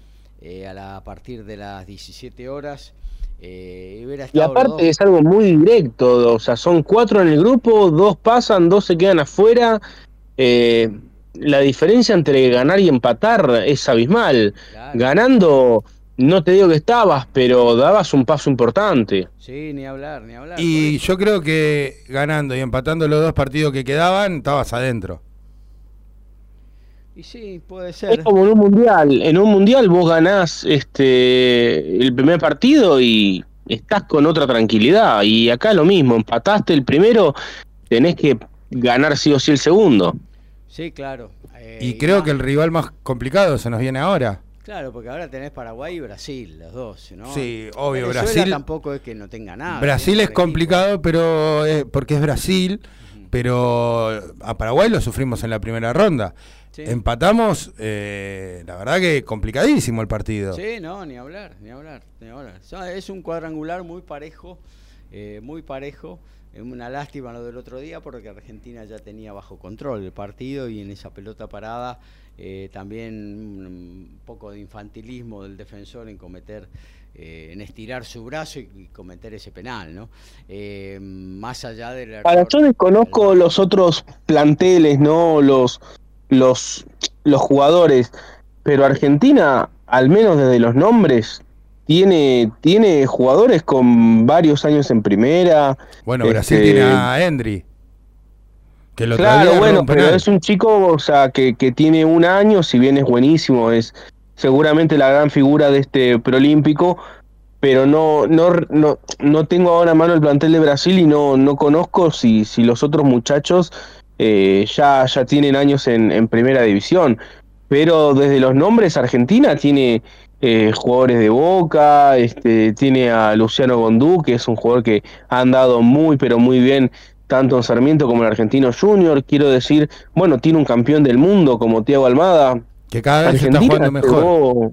eh, a, la, a partir de las 17 horas. Eh, y aparte es algo muy directo, o sea, son cuatro en el grupo, dos pasan, dos se quedan afuera. Eh, la diferencia entre ganar y empatar es abismal. Ganando, no te digo que estabas, pero dabas un paso importante. Sí, ni hablar, ni hablar. Y yo creo que ganando y empatando los dos partidos que quedaban, estabas adentro. Y sí, puede ser. Es como en un mundial. En un mundial vos ganás este el primer partido y estás con otra tranquilidad. Y acá lo mismo, empataste el primero, tenés que ganar sí o sí el segundo. Sí, claro. Eh, y creo que el rival más complicado se nos viene ahora. Claro, porque ahora tenés Paraguay y Brasil, los dos, ¿no? Sí, obvio, Brasil. tampoco es que no tenga nada. Brasil es complicado, pero porque es Brasil, pero a Paraguay lo sufrimos en la primera ronda. Empatamos, eh, la verdad que complicadísimo el partido. Sí, no, ni hablar, ni hablar, ni hablar. Es un cuadrangular muy parejo, eh, muy parejo. Es una lástima lo del otro día porque Argentina ya tenía bajo control el partido y en esa pelota parada eh, también un poco de infantilismo del defensor en cometer, en estirar su brazo y, cometer ese penal, ¿no? más allá de la... Para yo desconozco los otros planteles, ¿no? Los los, los jugadores, pero Argentina, al menos desde los nombres, tiene, tiene jugadores con varios años en primera. Bueno, Brasil tiene este, a Endry. Que lo claro, bueno, pero es un chico o sea, que, que tiene un año, si bien es buenísimo, es seguramente la gran figura de este preolímpico, pero no, no, no, no tengo ahora a mano el plantel de Brasil y no, no conozco si, si los otros muchachos eh, ya, ya tienen años en, primera división. Pero desde los nombres, Argentina tiene eh, jugadores de Boca, este, tiene a Luciano Gondú, que es un jugador que ha andado muy, pero muy bien tanto en Sarmiento como en Argentino Junior. Quiero decir, bueno, tiene un campeón del mundo como Tiago Almada. Que cada vez está jugando mejor.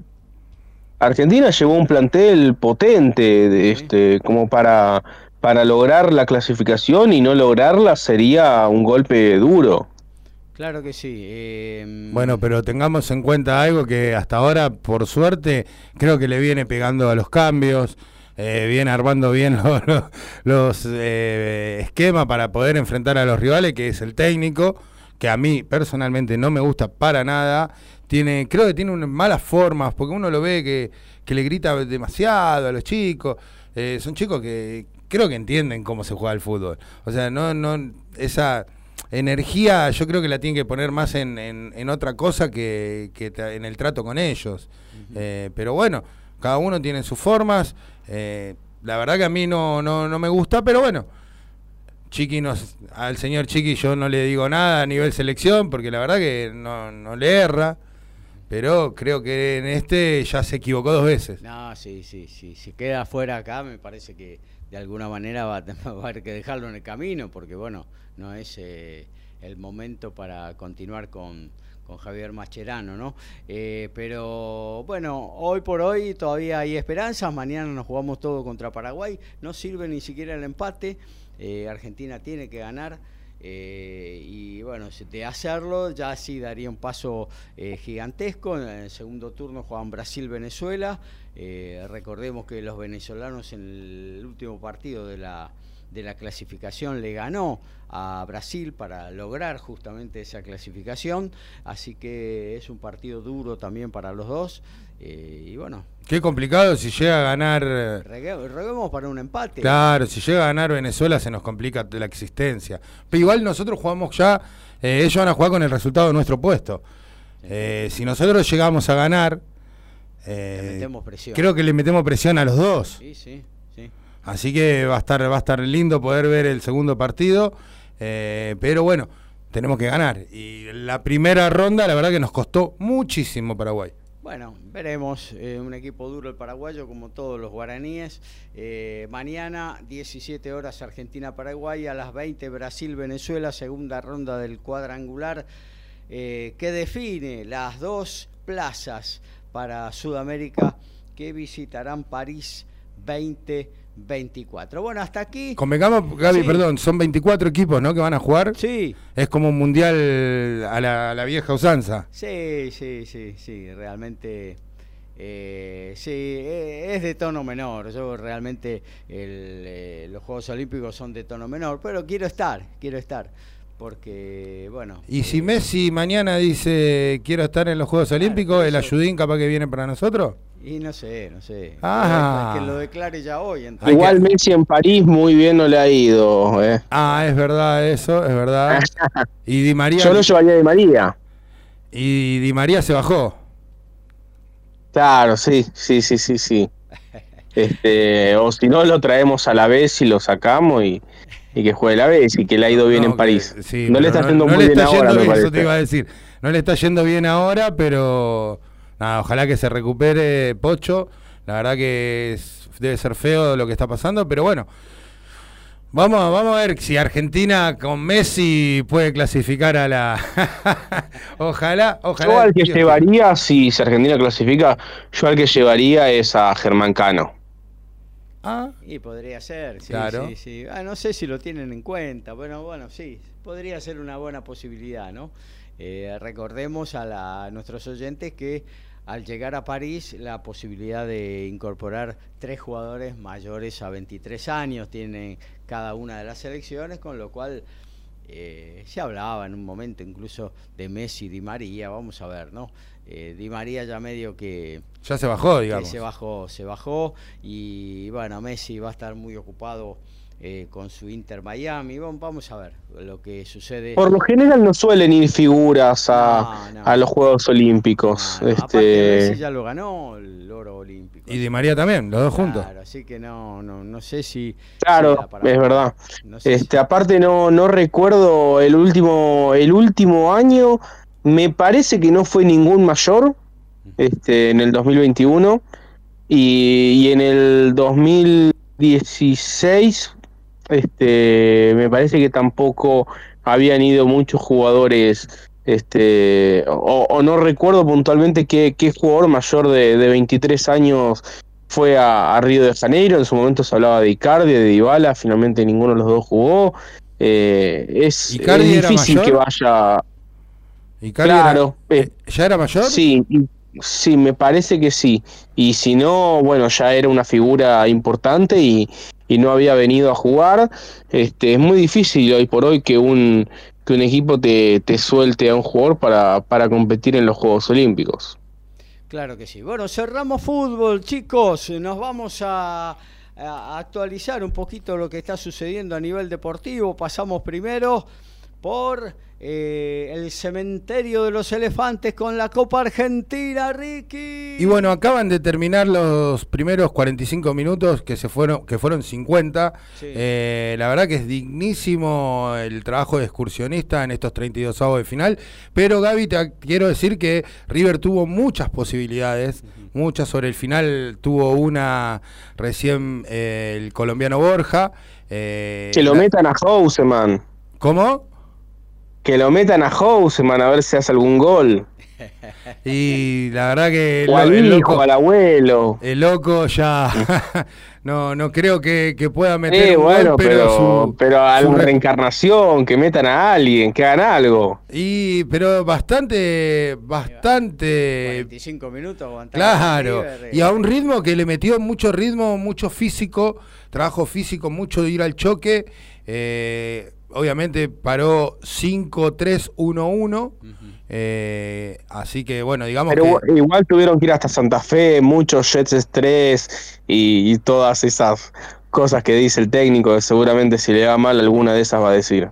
Argentina llevó un plantel potente, de este, como para para lograr la clasificación y no lograrla sería un golpe duro. Claro que sí. Em, bueno, pero tengamos en cuenta algo que hasta ahora, por suerte, creo que le viene pegando a los cambios, eh, viene armando bien los, eh, esquemas para poder enfrentar a los rivales, que es el técnico, que a mí personalmente no me gusta para nada. Tiene, creo que tiene malas formas, porque uno lo ve que, que le grita demasiado a los chicos. Eh, son chicos que, creo que entienden cómo se juega el fútbol. O sea, no, no, esa energía yo creo que la tienen que poner más en, en, otra cosa que, que, en el trato con ellos. Eh, pero bueno, cada uno tiene sus formas. Eh, la verdad que a mí no, no, no me gusta, pero bueno. Chiqui nos, al señor Chiqui yo no le digo nada a nivel selección, porque la verdad que no, no le erra. Pero creo que en este ya se equivocó dos veces. No, sí, sí, sí. Si queda fuera acá, me parece que de alguna manera va, a haber que dejarlo en el camino, porque bueno, no es eh, el momento para continuar con, con Javier Mascherano, ¿no? Eh, pero bueno, hoy por hoy todavía hay esperanzas, mañana nos jugamos todo contra Paraguay, no sirve ni siquiera el empate, eh, Argentina tiene que ganar. y bueno, de hacerlo ya sí daría un paso gigantesco. En el segundo turno juegan Brasil-Venezuela. Eh, recordemos que los venezolanos en el último partido de la, de la clasificación le ganó a Brasil para lograr justamente esa clasificación, así que es un partido duro también para los dos. Eh, y bueno. Qué complicado si llega a ganar. Reguemos para un empate. Claro, si llega a ganar Venezuela se nos complica la existencia. Pero igual nosotros jugamos ya, eh, ellos van a jugar con el resultado de nuestro puesto. si nosotros llegamos a ganar, eh, creo que le metemos presión a los dos. Así que va a estar, va a estar lindo poder ver el segundo partido. Eh, pero bueno, tenemos que ganar. Y la primera ronda, la verdad que nos costó muchísimo Paraguay. Bueno, veremos. Eh, un equipo duro el paraguayo, como todos los guaraníes. mañana, 17 horas Argentina-Paraguay, a las 20 Brasil-Venezuela, segunda ronda del cuadrangular, que define las dos plazas para Sudamérica que visitarán París 2024. Bueno, hasta aquí. Convengamos, Gaby, Sí. perdón, son 24 equipos, ¿no? Que van a jugar. Sí, Es como un mundial a la, a la vieja usanza. sí, sí, sí, sí, realmente. eh, sí, eh, es de tono menor. Yo realmente el, eh, los Juegos Olímpicos son de tono menor, pero quiero estar, quiero estar, porque bueno. Y si eh, Messi mañana dice quiero estar en los Juegos Olímpicos, ¿el ayudín capaz que viene para nosotros? Y no sé, no sé. Ah. Que lo declare ya hoy. entonces. Igual Messi en París muy bien no le ha ido. eh. Ah, es verdad eso, es verdad. Y Di María, Yo lo llevaría de María. y Di María se bajó. Claro, sí, sí, sí, sí, sí. Este, o si no, lo traemos a la vez y lo sacamos y, y que juegue la vez y que le ha ido bien No, en París. sí, no le está yendo no muy bien ahora, me eso te iba a decir. No le está yendo bien ahora, pero nada, ojalá que se recupere Pocho. La verdad que es- debe ser feo lo que está pasando, pero bueno. Vamos, a- vamos a ver si Argentina con Messi puede clasificar a la. ojalá, ojalá. Yo al que llevaría, si si Argentina clasifica, yo al que llevaría es a Germán Cano. Ah, Y podría ser, sí, Claro. sí, sí. Ah, no sé si lo tienen en cuenta. Bueno, bueno, sí, podría ser una buena posibilidad, ¿no? Eh, recordemos a, la- a nuestros oyentes que al llegar a París la posibilidad de incorporar tres jugadores mayores a 23 años tienen cada una de las selecciones, con lo cual eh, se hablaba en un momento incluso de Messi, Di María, vamos a ver, ¿no? Eh, Di María ya medio que ya se bajó, digamos. se bajó, se bajó y bueno, Messi va a estar muy ocupado eh, con su Inter Miami. Bueno, vamos a ver lo que sucede. Por lo general no suelen ir figuras a, No, no. a los Juegos Olímpicos. No, este, Messi ya lo ganó el oro olímpico. Y Di María también, los dos juntos. Claro, así que no, no, no sé si. Claro, para- es verdad. no sé si- Este, aparte no, no recuerdo el último, el último año, me parece que no fue ningún mayor, este, en el 2021, y, y en el 2016, este, me parece que tampoco habían ido muchos jugadores, este, o, o no recuerdo puntualmente qué, qué jugador mayor de, de 23 años fue a, a Río de Janeiro, en su momento se hablaba de Icardi, de Dybala, finalmente ninguno de los dos jugó. Eh, es, ¿Icardi difícil que vaya. Y Cardi Claro, era- eh, ¿Ya era mayor? Sí, sí, me parece que sí. Y si no, bueno, ya era una figura importante y, y no había venido a jugar. Este, es muy difícil hoy por hoy que un, que un equipo te, te suelte a un jugador para, para competir en los Juegos Olímpicos. Claro que sí. Bueno, cerramos fútbol, chicos. Nos vamos a, a actualizar un poquito lo que está sucediendo a nivel deportivo. Pasamos primero por eh, el cementerio de los elefantes con la Copa Argentina, Ricky. Y bueno, acaban de terminar los primeros 45 minutos que se fueron, que fueron 50. Sí. Eh, la verdad que es dignísimo el trabajo de excursionista en estos 32 avos de final. Pero Gaby, te quiero decir que River tuvo muchas posibilidades, muchas sobre el final. Tuvo una recién eh, el colombiano Borja. eh, Que lo la- metan a Houseman. ¿Cómo? Que lo metan a Houseman a ver si hace algún gol. Y la verdad que el, O al el hijo, loco, al abuelo. el loco ya no no creo que, que pueda meter Eh, un bueno, gol, pero, pero, su, pero a su re- reencarnación, que metan a alguien, que hagan algo. y pero bastante bastante 45 minutos aguantando claro y a un ritmo que le metió mucho ritmo mucho físico trabajo físico mucho de ir al choque eh, obviamente paró 5-3-1-1 eh, así que bueno digamos Pero que igual- igual tuvieron que ir hasta Santa Fe, muchos Jets estrés y, y todas esas cosas que dice el técnico, seguramente si le va mal alguna de esas va a decir.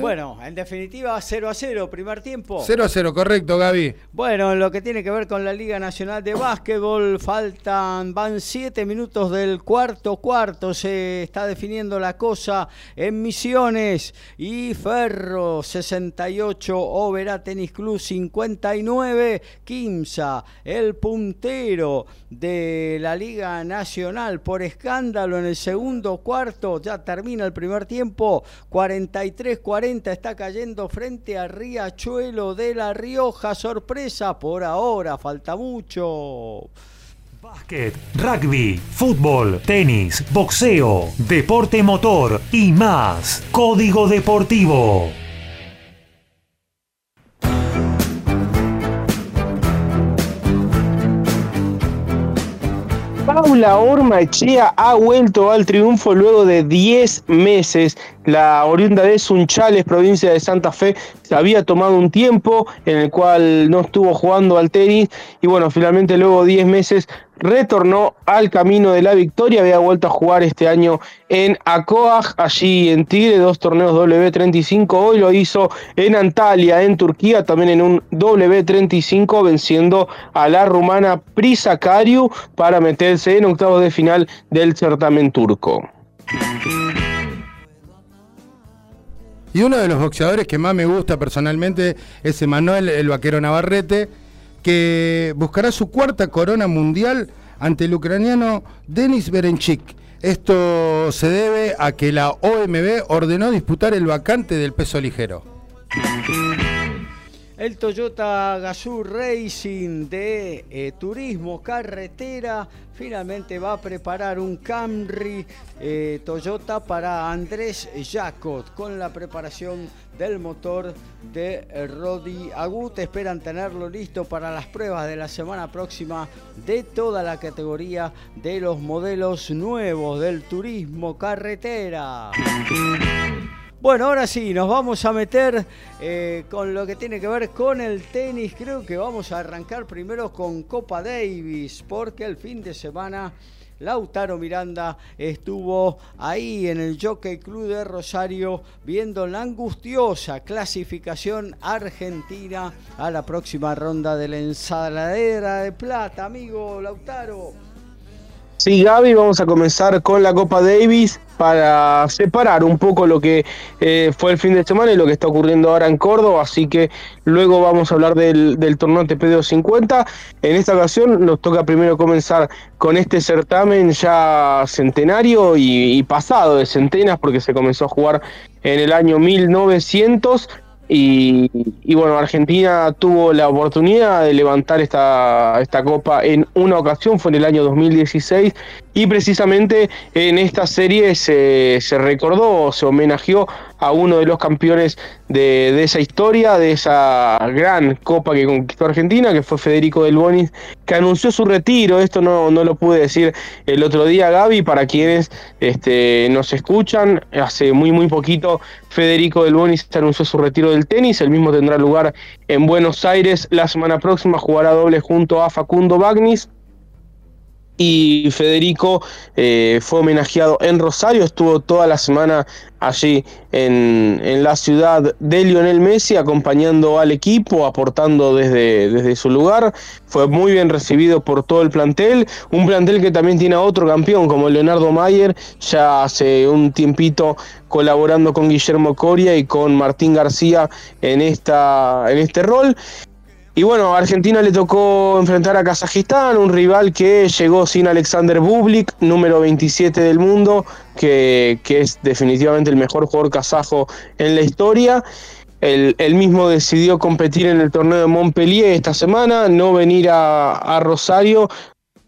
Bueno, en definitiva 0 a 0, primer tiempo. 0 a 0 correcto Gaby. Bueno, en lo que tiene que ver con la Liga Nacional de Básquetbol, faltan, van siete minutos del cuarto cuarto, se está definiendo la cosa en Misiones. Y Ferro 68, Oberá Tenis Club 59, Quimsa, el puntero de la Liga Nacional. Por escándalo en el segundo cuarto, ya termina el primer tiempo, 43-40 está cayendo frente a Riachuelo de La Rioja, sorpresa por ahora, falta mucho. Básquet, rugby, fútbol, tenis, boxeo, deporte motor y más. Código Deportivo. Paula Ormaechea ha vuelto al triunfo luego de 10 meses. La oriunda de Sunchales, provincia de Santa Fe, se había tomado un tiempo en el cual no estuvo jugando al tenis y bueno, finalmente luego de 10 meses retornó al camino de la victoria, había vuelto a jugar este año en Acoag, allí en Tigre, dos torneos W35, hoy lo hizo en Antalya, en Turquía, también en un W35, venciendo a la rumana Prisa Kariu para meterse en octavos de final del certamen turco. Y uno de los boxeadores que más me gusta personalmente es Emanuel el Vaquero Navarrete, que buscará su cuarta corona mundial ante el ucraniano Denis Berenchik. Esto se debe a que la OMB ordenó disputar el vacante del peso ligero. El Toyota Gazoo Racing de eh, Turismo Carretera finalmente va a preparar un Camry eh, Toyota para Andrés Jacot con la preparación del motor de Rodi Agut. Esperan tenerlo listo para las pruebas de la semana próxima de toda la categoría de los modelos nuevos del turismo carretera. Bueno, ahora sí, nos vamos a meter eh, con lo que tiene que ver con el tenis. Creo que vamos a arrancar primero con Copa Davis, porque el fin de semana Lautaro Miranda estuvo ahí en el Jockey Club de Rosario viendo la angustiosa clasificación argentina a la próxima ronda de la ensaladera de plata, amigo Lautaro. Sí, Gaby, vamos a comenzar con la Copa Davis para separar un poco lo que eh, fue el fin de semana y lo que está ocurriendo ahora en Córdoba, así que luego vamos a hablar del, torneo TP 50. En esta ocasión nos toca primero comenzar con este certamen ya centenario y, y pasado de centenas porque se comenzó a jugar en el año 1900 y, bueno, Argentina tuvo la oportunidad de levantar esta, esta copa en una ocasión, fue en el año 2016, y precisamente en esta serie se, se recordó, se homenajeó a uno de los campeones de, de, esa historia, de esa gran copa que conquistó Argentina, que fue Federico Del Bonis, que anunció su retiro. Esto no, no lo pude decir el otro día, Gaby, para quienes este, nos escuchan. Hace muy, muy poquito Federico Del Bonis anunció su retiro del tenis. El mismo tendrá lugar en Buenos Aires la semana próxima. Jugará doble junto a Facundo Bagnis y Federico eh, fue homenajeado en Rosario, estuvo toda la semana allí en, en, la ciudad de Lionel Messi acompañando al equipo, aportando desde, desde su lugar, fue muy bien recibido por todo el plantel, un plantel que también tiene a otro campeón como Leonardo Mayer, ya hace un tiempito colaborando con Guillermo Coria y con Martín García en, esta, en este rol. Y bueno, a Argentina le tocó enfrentar a Kazajistán, un rival que llegó sin Alexander Bublik, número 27 del mundo, que, que es definitivamente el mejor jugador kazajo en la historia. Él, mismo decidió competir en el torneo de Montpellier esta semana, no venir a, Rosario.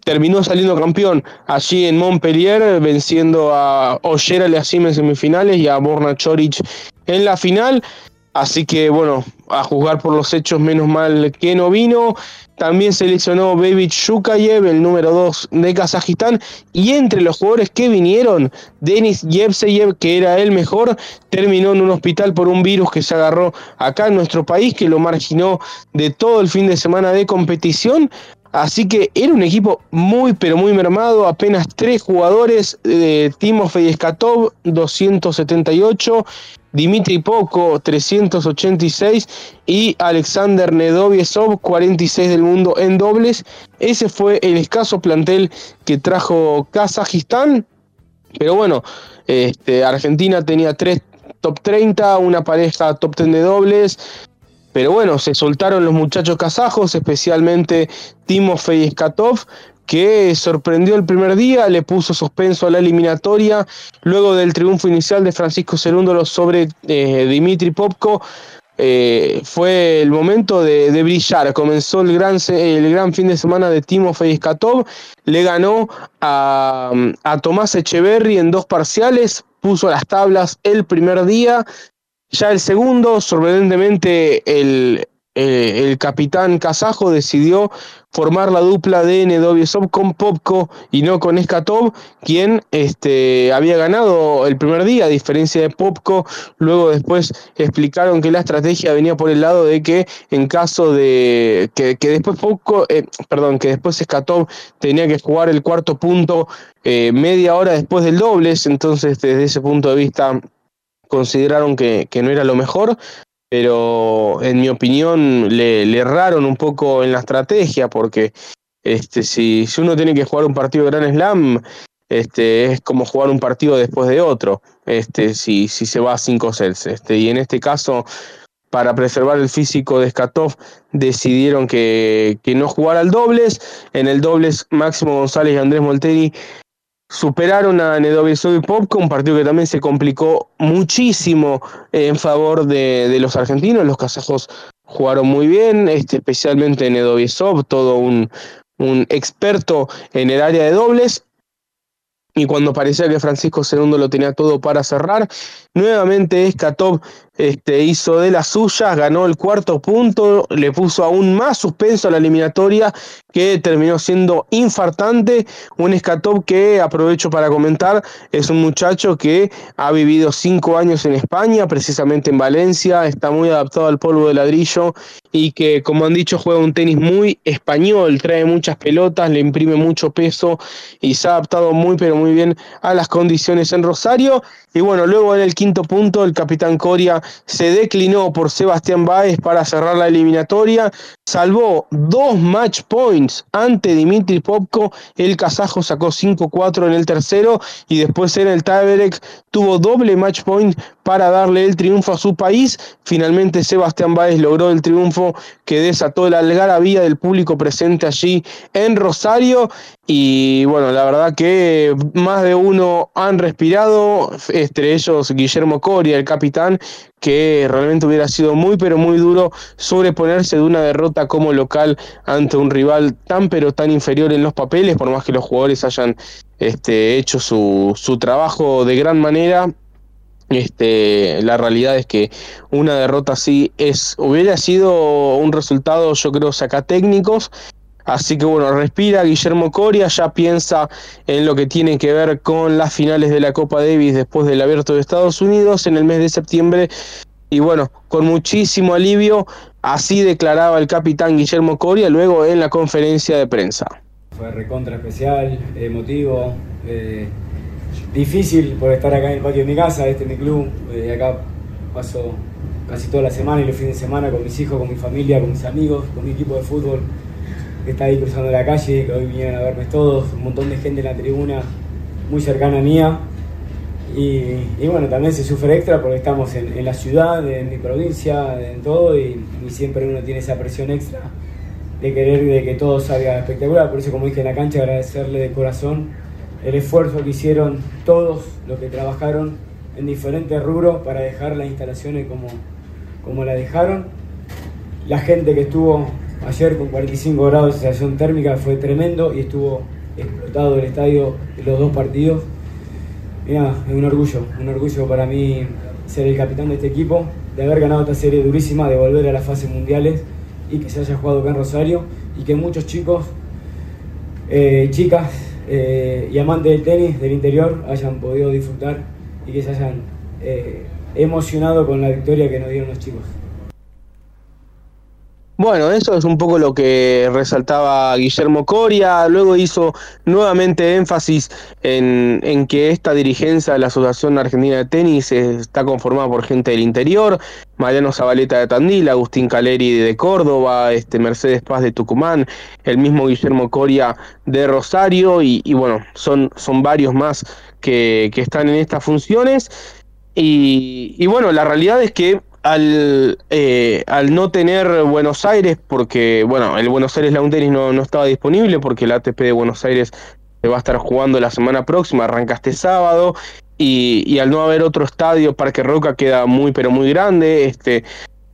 Terminó saliendo campeón allí en Montpellier, venciendo a Oyer Aliasim en semifinales y a Borna Choric en la final. Así que bueno, a juzgar por los hechos, menos mal que no vino. También seleccionó Bebit Shukayev, el número 2 de Kazajistán. Y entre los jugadores que vinieron, Denis Yevseyev, que era el mejor, terminó en un hospital por un virus que se agarró acá en nuestro país, que lo marginó de todo el fin de semana de competición. Así que era un equipo muy, pero muy mermado. Apenas tres jugadores: eh, Timofey Skatov, 278. Dimitri Poco 386 y Alexander Nedoviesov 46 del mundo en dobles. Ese fue el escaso plantel que trajo Kazajistán. Pero bueno, este, Argentina tenía tres top 30, una pareja top 10 de dobles. Pero bueno, se soltaron los muchachos kazajos, especialmente Timofey Skatov, que sorprendió el primer día, le puso suspenso a la eliminatoria, luego del triunfo inicial de Francisco Cerúndolo sobre eh, Dimitri Popko, eh, fue el momento de, brillar. Comenzó el gran, el gran fin de semana de Timo Skatov, le ganó a, a Tomás Echeverry en dos parciales, puso las tablas el primer día. Ya el segundo, sorprendentemente, el, eh, el capitán kazajo decidió formar la dupla de Nedoviesov con Popko y no con Eskatov, quien este, había ganado el primer día, a diferencia de Popko. Luego después explicaron que la estrategia venía por el lado de que en caso de que, después Popko, eh, perdón, que después Eskatov tenía que jugar el cuarto punto eh, media hora después del dobles, entonces desde ese punto de vista consideraron que, que no era lo mejor pero en mi opinión le, erraron un poco en la estrategia, porque este, si, si uno tiene que jugar un partido de Gran Slam, este, es como jugar un partido después de otro, este, si, si se va a cinco sets. Este, y en este caso, para preservar el físico de Skatov, decidieron que, que no jugara al dobles. En el dobles, Máximo González y Andrés Molteni superaron a Nedovieso y Popko, un partido que también se complicó muchísimo en favor de, los argentinos. Los kazajos jugaron muy bien, este, especialmente Nedoviesov, todo un, un experto en el área de dobles. Y cuando parecía que Francisco II lo tenía todo para cerrar, nuevamente Skatov este, hizo de las suyas, ganó el cuarto punto, le puso aún más suspenso a la eliminatoria que terminó siendo infartante. Un Escatop que aprovecho para comentar, es un muchacho que ha vivido cinco años en España, precisamente en Valencia, está muy adaptado al polvo de ladrillo y que, como han dicho, juega un tenis muy español, trae muchas pelotas, le imprime mucho peso y se ha adaptado muy, pero muy bien a las condiciones en Rosario. Y bueno, luego en el quinto punto, el capitán Coria se declinó por Sebastián Báez para cerrar la eliminatoria, salvó dos match points ante Dimitri Popko, el kazajo sacó 5-4 en el tercero y después en el tiebreak tuvo doble match point para darle el triunfo a su país. Finalmente Sebastián Báez logró el triunfo que desató la algarabía del público presente allí en Rosario y bueno, la verdad que más de uno han respirado, entre ellos Guillermo Coria, el capitán, que realmente hubiera sido muy pero muy duro sobreponerse de una derrota como local ante un rival tan pero tan inferior en los papeles, por más que los jugadores hayan este, hecho su, su trabajo de gran manera. Este, la realidad es que una derrota así es, hubiera sido un resultado, yo creo, saca técnicos Así que bueno, respira Guillermo Coria, ya piensa en lo que tiene que ver con las finales de la Copa Davis después del abierto de Estados Unidos en el mes de septiembre. Y bueno, con muchísimo alivio, así declaraba el capitán Guillermo Coria luego en la conferencia de prensa. Fue recontra especial, emotivo, eh, difícil por estar acá en el patio de mi casa, este es mi club, eh, acá paso casi toda la semana y los fines de semana con mis hijos, con mi familia, con mis amigos, con mi equipo de fútbol está ahí cruzando la calle, que hoy vinieron a verme todos, un montón de gente en la tribuna muy cercana a mía. Y, bueno, también se sufre extra porque estamos en, la ciudad, en mi provincia, en todo, y, siempre uno tiene esa presión extra de querer de que todo salga espectacular. Por eso, como dije en la cancha, agradecerle de corazón el esfuerzo que hicieron todos los que trabajaron en diferentes rubros para dejar las instalaciones como, como la dejaron. La gente que estuvo Ayer con 45 grados de sensación térmica fue tremendo y estuvo explotado el estadio de los dos partidos. Mira, es un orgullo, un orgullo para mí ser el capitán de este equipo, de haber ganado esta serie durísima, de volver a las fases mundiales y que se haya jugado acá en Rosario y que muchos chicos, eh, chicas eh, y amantes del tenis del interior hayan podido disfrutar y que se hayan eh, emocionado con la victoria que nos dieron los chicos. Bueno, eso es un poco lo que resaltaba Guillermo Coria. Luego hizo nuevamente énfasis en, que esta dirigencia de la Asociación Argentina de Tenis está conformada por gente del interior. Mariano Zabaleta de Tandil, Agustín Caleri de Córdoba, este Mercedes Paz de Tucumán, el mismo Guillermo Coria de Rosario y, bueno, son, son varios más que, están en estas funciones. Y bueno, la realidad es que al, eh, al no tener Buenos Aires, porque, bueno, el Buenos Aires Lawn Tennis no, no estaba disponible porque el ATP de Buenos Aires se va a estar jugando la semana próxima, arranca este sábado, y, y, al no haber otro estadio, Parque Roca queda muy, pero muy grande, este,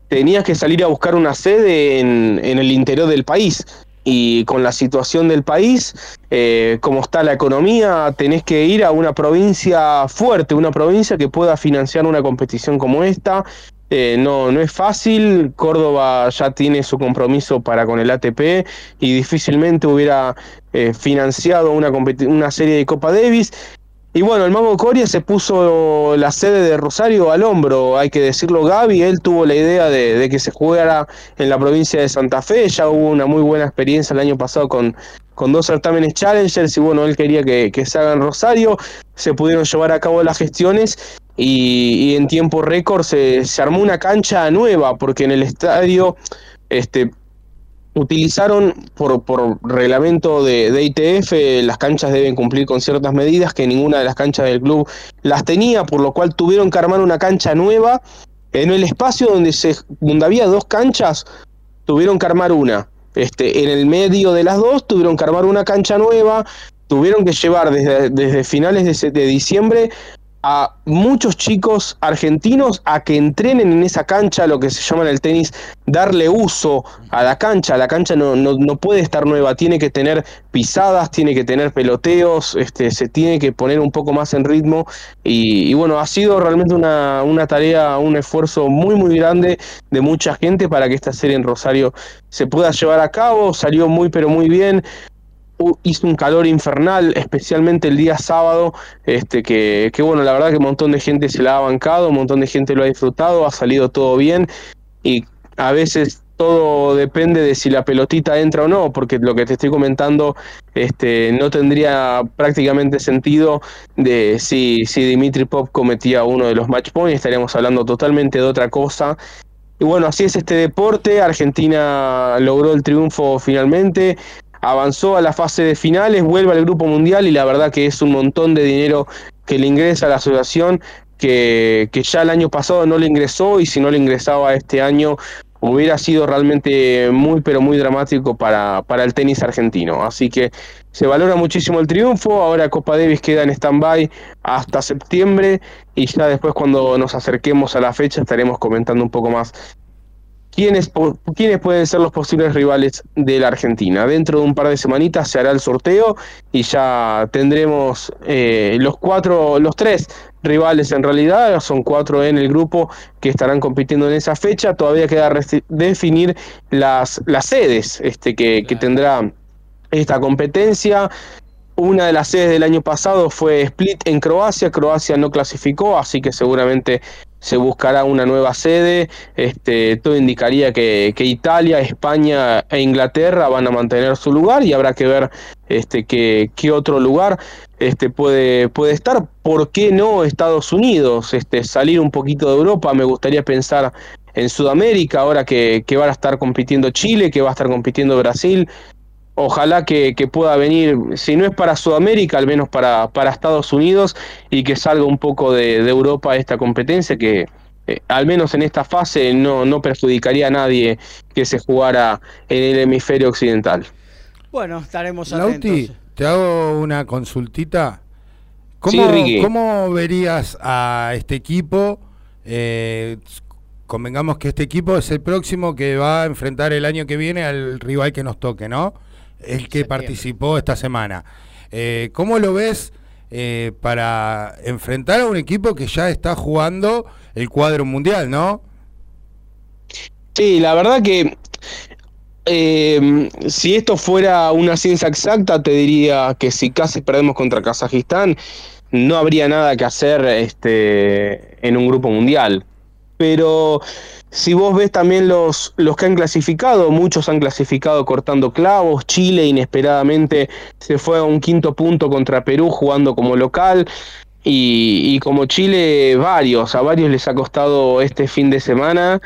tenías que salir a buscar una sede en, en el interior del país y con la situación del país, eh, como está la economía, tenés que ir a una provincia fuerte, una provincia que pueda financiar una competición como esta. Eh, no, no es fácil, Córdoba ya tiene su compromiso para con el ATP y difícilmente hubiera eh, financiado una, una serie de Copa Davis. Y bueno, el Mago Coria se puso la sede de Rosario al hombro, hay que decirlo. Gaby, él tuvo la idea de, que se jugara en la provincia de Santa Fe, ya hubo una muy buena experiencia el año pasado con, con dos certámenes Challengers y bueno, él quería que, se haga en Rosario, se pudieron llevar a cabo las gestiones y, en tiempo récord se, se armó una cancha nueva porque en el estadio este, utilizaron por, por reglamento de, de, ITF, las canchas deben cumplir con ciertas medidas que ninguna de las canchas del club las tenía, por lo cual tuvieron que armar una cancha nueva. En el espacio donde, se, donde había dos canchas, tuvieron que armar una. Este, en el medio de las dos tuvieron que armar una cancha nueva, tuvieron que llevar desde, desde finales de, de diciembre a muchos chicos argentinos a que entrenen en esa cancha, lo que se llama en el tenis, darle uso a la cancha. La cancha no, no, puede estar nueva, tiene que tener pisadas, tiene que tener peloteos, este, se tiene que poner un poco más en ritmo. Y, bueno, ha sido realmente una, una tarea, un esfuerzo muy, muy grande de mucha gente para que esta serie en Rosario se pueda llevar a cabo. Salió muy, pero muy bien hizo un calor infernal, especialmente el día sábado, este, que, que, bueno, la verdad que un montón de gente se la ha bancado, un montón de gente lo ha disfrutado, ha salido todo bien y a veces todo depende de si la pelotita entra o no, porque lo que te estoy comentando este, no tendría prácticamente sentido de si, si Dimitri Pop cometía uno de los match points, estaríamos hablando totalmente de otra cosa. Y bueno, así es este deporte, Argentina logró el triunfo finalmente, avanzó a la fase de finales, vuelve al Grupo Mundial y la verdad que es un montón de dinero que le ingresa a la asociación que, que ya el año pasado no le ingresó y si no le ingresaba este año hubiera sido realmente muy pero muy dramático para, para el tenis argentino. Así que se valora muchísimo el triunfo, ahora Copa Davis queda en stand-by hasta septiembre y ya después cuando nos acerquemos a la fecha estaremos comentando un poco más quiénes, quiénes pueden ser los posibles rivales de la Argentina. Dentro de un par de semanitas se hará el sorteo y ya tendremos eh, los cuatro, los tres rivales en realidad, son cuatro en el grupo que estarán compitiendo en esa fecha. Todavía queda definir las, las sedes este, que, que tendrá esta competencia. Una de las sedes del año pasado fue Split en Croacia. Croacia no clasificó, así que seguramente se buscará una nueva sede. Este, todo indicaría que, Italia, España e Inglaterra van a mantener su lugar y habrá que ver este, qué, otro lugar este, puede, puede estar. ¿Por qué no Estados Unidos? Este, salir un poquito de Europa, me gustaría pensar en Sudamérica, ahora que, que van a estar compitiendo Chile, que va a estar compitiendo Brasil ojalá que, pueda venir, si no es para Sudamérica, al menos para, para Estados Unidos y que salga un poco de, Europa esta competencia que eh, al menos en esta fase no, no perjudicaría a nadie que se jugara en el hemisferio occidental. Bueno, estaremos atentos. Lauti, te hago una consultita. ¿Cómo, ¿Cómo verías a este equipo? Eh, convengamos que este equipo es el próximo que va a enfrentar el año que viene al rival que nos toque, ¿no? El que participó esta semana. Eh, ¿Cómo lo ves eh, para enfrentar a un equipo que ya está jugando el cuadro mundial, no? Sí, la verdad que eh, si esto fuera una ciencia exacta, te diría que si casi perdemos contra Kazajistán, no habría nada que hacer este, en un grupo mundial. Pero si vos ves también los, los que han clasificado, muchos han clasificado cortando clavos. Chile inesperadamente se fue a un quinto punto contra Perú jugando como local. Y, como Chile, varios, a varios les ha costado este fin de semana.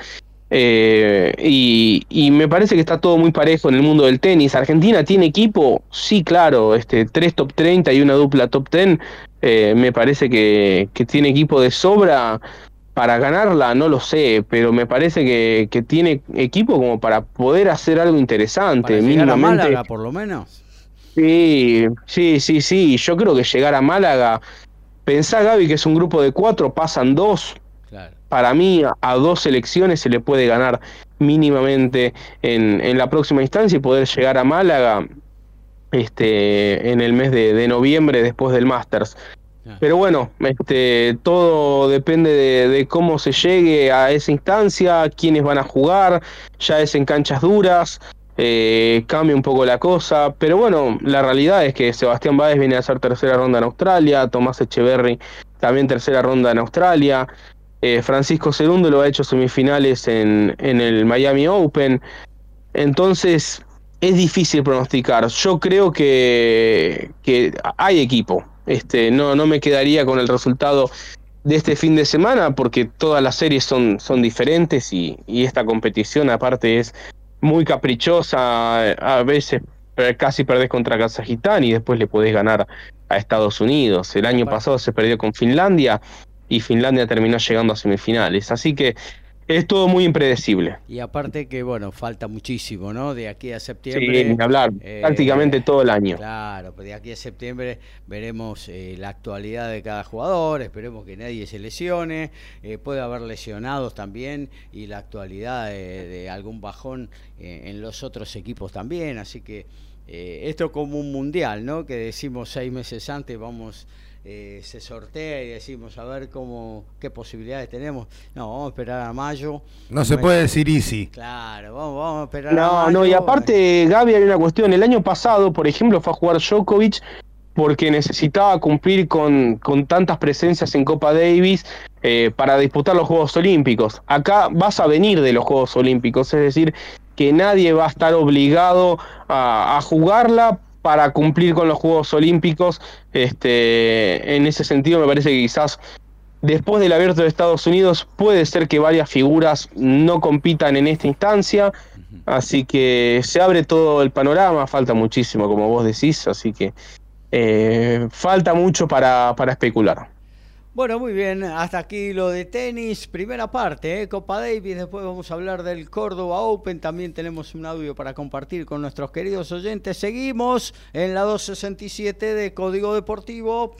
Eh, y, me parece que está todo muy parejo en el mundo del tenis. Argentina tiene equipo, sí, claro, este, tres top 30 y una dupla top 10. Eh, me parece que, que tiene equipo de sobra para ganarla no lo sé, pero me parece que, que tiene equipo como para poder hacer algo interesante. Para llegar a Málaga, por lo menos. Sí, sí, sí, sí. Yo creo que llegar a Málaga. Pensá, Gaby, que es un grupo de cuatro, pasan dos. para mí a dos selecciones se le puede ganar mínimamente en, en la próxima instancia y poder llegar a Málaga este, en el mes de, noviembre después del Masters. Pero bueno, este, todo depende de, cómo se llegue a esa instancia, quiénes van a jugar, ya es en canchas duras, eh, cambia un poco la cosa, pero bueno, la realidad es que Sebastián Báez viene a hacer tercera ronda en Australia, Tomás Echeverry también tercera ronda en Australia, eh, Francisco Segundo lo ha hecho semifinales en, el Miami Open, entonces es difícil pronosticar. Yo creo que hay equipo. Este, no, no me quedaría con el resultado de este fin de semana porque todas las series son, son diferentes y, esta competición aparte es muy caprichosa. A veces casi perdés contra Kazajistán y después le podés ganar a Estados Unidos. El año pasado se perdió con Finlandia y Finlandia terminó llegando a semifinales. Así que es todo muy impredecible. Y aparte que, bueno, falta muchísimo, ¿no? De aquí a septiembre. Sí, hablar, eh, prácticamente todo el año. Claro, pues de aquí a septiembre veremos eh, la actualidad de cada jugador, esperemos que nadie se lesione, eh, puede haber lesionados también y la actualidad de, algún bajón en los otros equipos también, así que esto como un mundial, ¿no? Que decimos seis meses antes vamos eh, se sortea y decimos a ver cómo qué posibilidades tenemos. No, vamos a esperar a mayo. No se puede decir easy. Claro, vamos, vamos a esperar no, a mayo. No, y aparte, Gaby, hay una cuestión. El año pasado, por ejemplo, fue a jugar Djokovic porque necesitaba cumplir con, con tantas presencias en Copa Davis eh, para disputar los Juegos Olímpicos. Acá vas a venir de los Juegos Olímpicos, es decir, que nadie va a estar obligado a, a jugarla para cumplir con los Juegos Olímpicos. Este, en ese sentido me parece que quizás después del abierto de Estados Unidos puede ser que varias figuras no compitan en esta instancia. Así que se abre todo el panorama, falta muchísimo, como vos decís, así que eh, falta mucho para, para especular. Bueno, muy bien, hasta aquí lo de tenis, primera parte, ¿eh? Copa Davis, después vamos a hablar del Córdoba Open, también tenemos un audio para compartir con nuestros queridos oyentes. Seguimos en la 267 de Código Deportivo.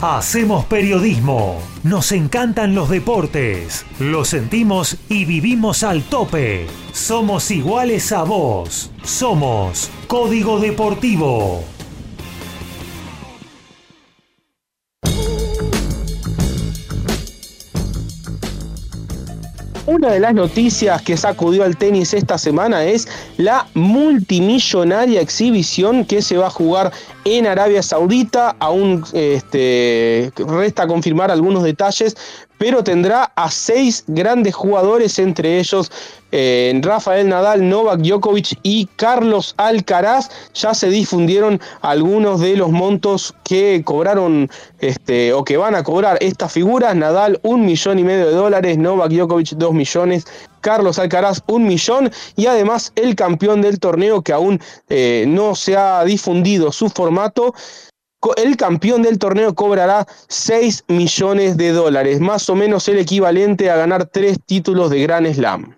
Hacemos periodismo, nos encantan los deportes, lo sentimos y vivimos al tope. Somos iguales a vos, somos Código Deportivo. Una de las noticias que sacudió al tenis esta semana es la multimillonaria exhibición que se va a jugar en Arabia Saudita. Aún este, resta confirmar algunos detalles, pero tendrá a seis grandes jugadores, entre ellos eh, Rafael Nadal, Novak Djokovic y Carlos Alcaraz. Ya se difundieron algunos de los montos que cobraron este, o que van a cobrar estas figuras. Nadal un millón y medio de dólares, Novak Djokovic dos millones, Carlos Alcaraz un millón y además el campeón del torneo que aún eh, no se ha difundido su formato el campeón del torneo cobrará 6 millones de dólares, más o menos el equivalente a ganar tres títulos de Gran Slam.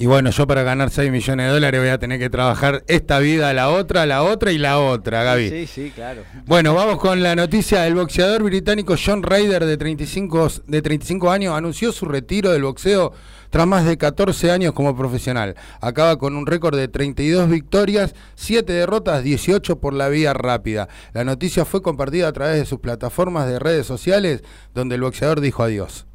Y bueno, yo para ganar 6 millones de dólares voy a tener que trabajar esta vida, la otra, la otra y la otra, Gaby. Sí, sí, claro. Bueno, vamos con la noticia del boxeador británico John Ryder de 35, de 35 años. Anunció su retiro del boxeo tras más de 14 años como profesional. Acaba con un récord de 32 victorias, 7 derrotas, 18 por la vía rápida. La noticia fue compartida a través de sus plataformas de redes sociales donde el boxeador dijo adiós.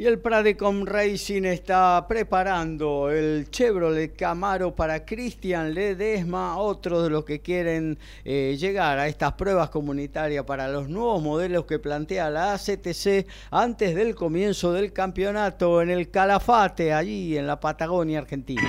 Y el Pradecom Racing está preparando el Chevrolet Camaro para Cristian Ledesma, otro de los que quieren eh, llegar a estas pruebas comunitarias para los nuevos modelos que plantea la ACTC antes del comienzo del campeonato en el Calafate, allí en la Patagonia Argentina.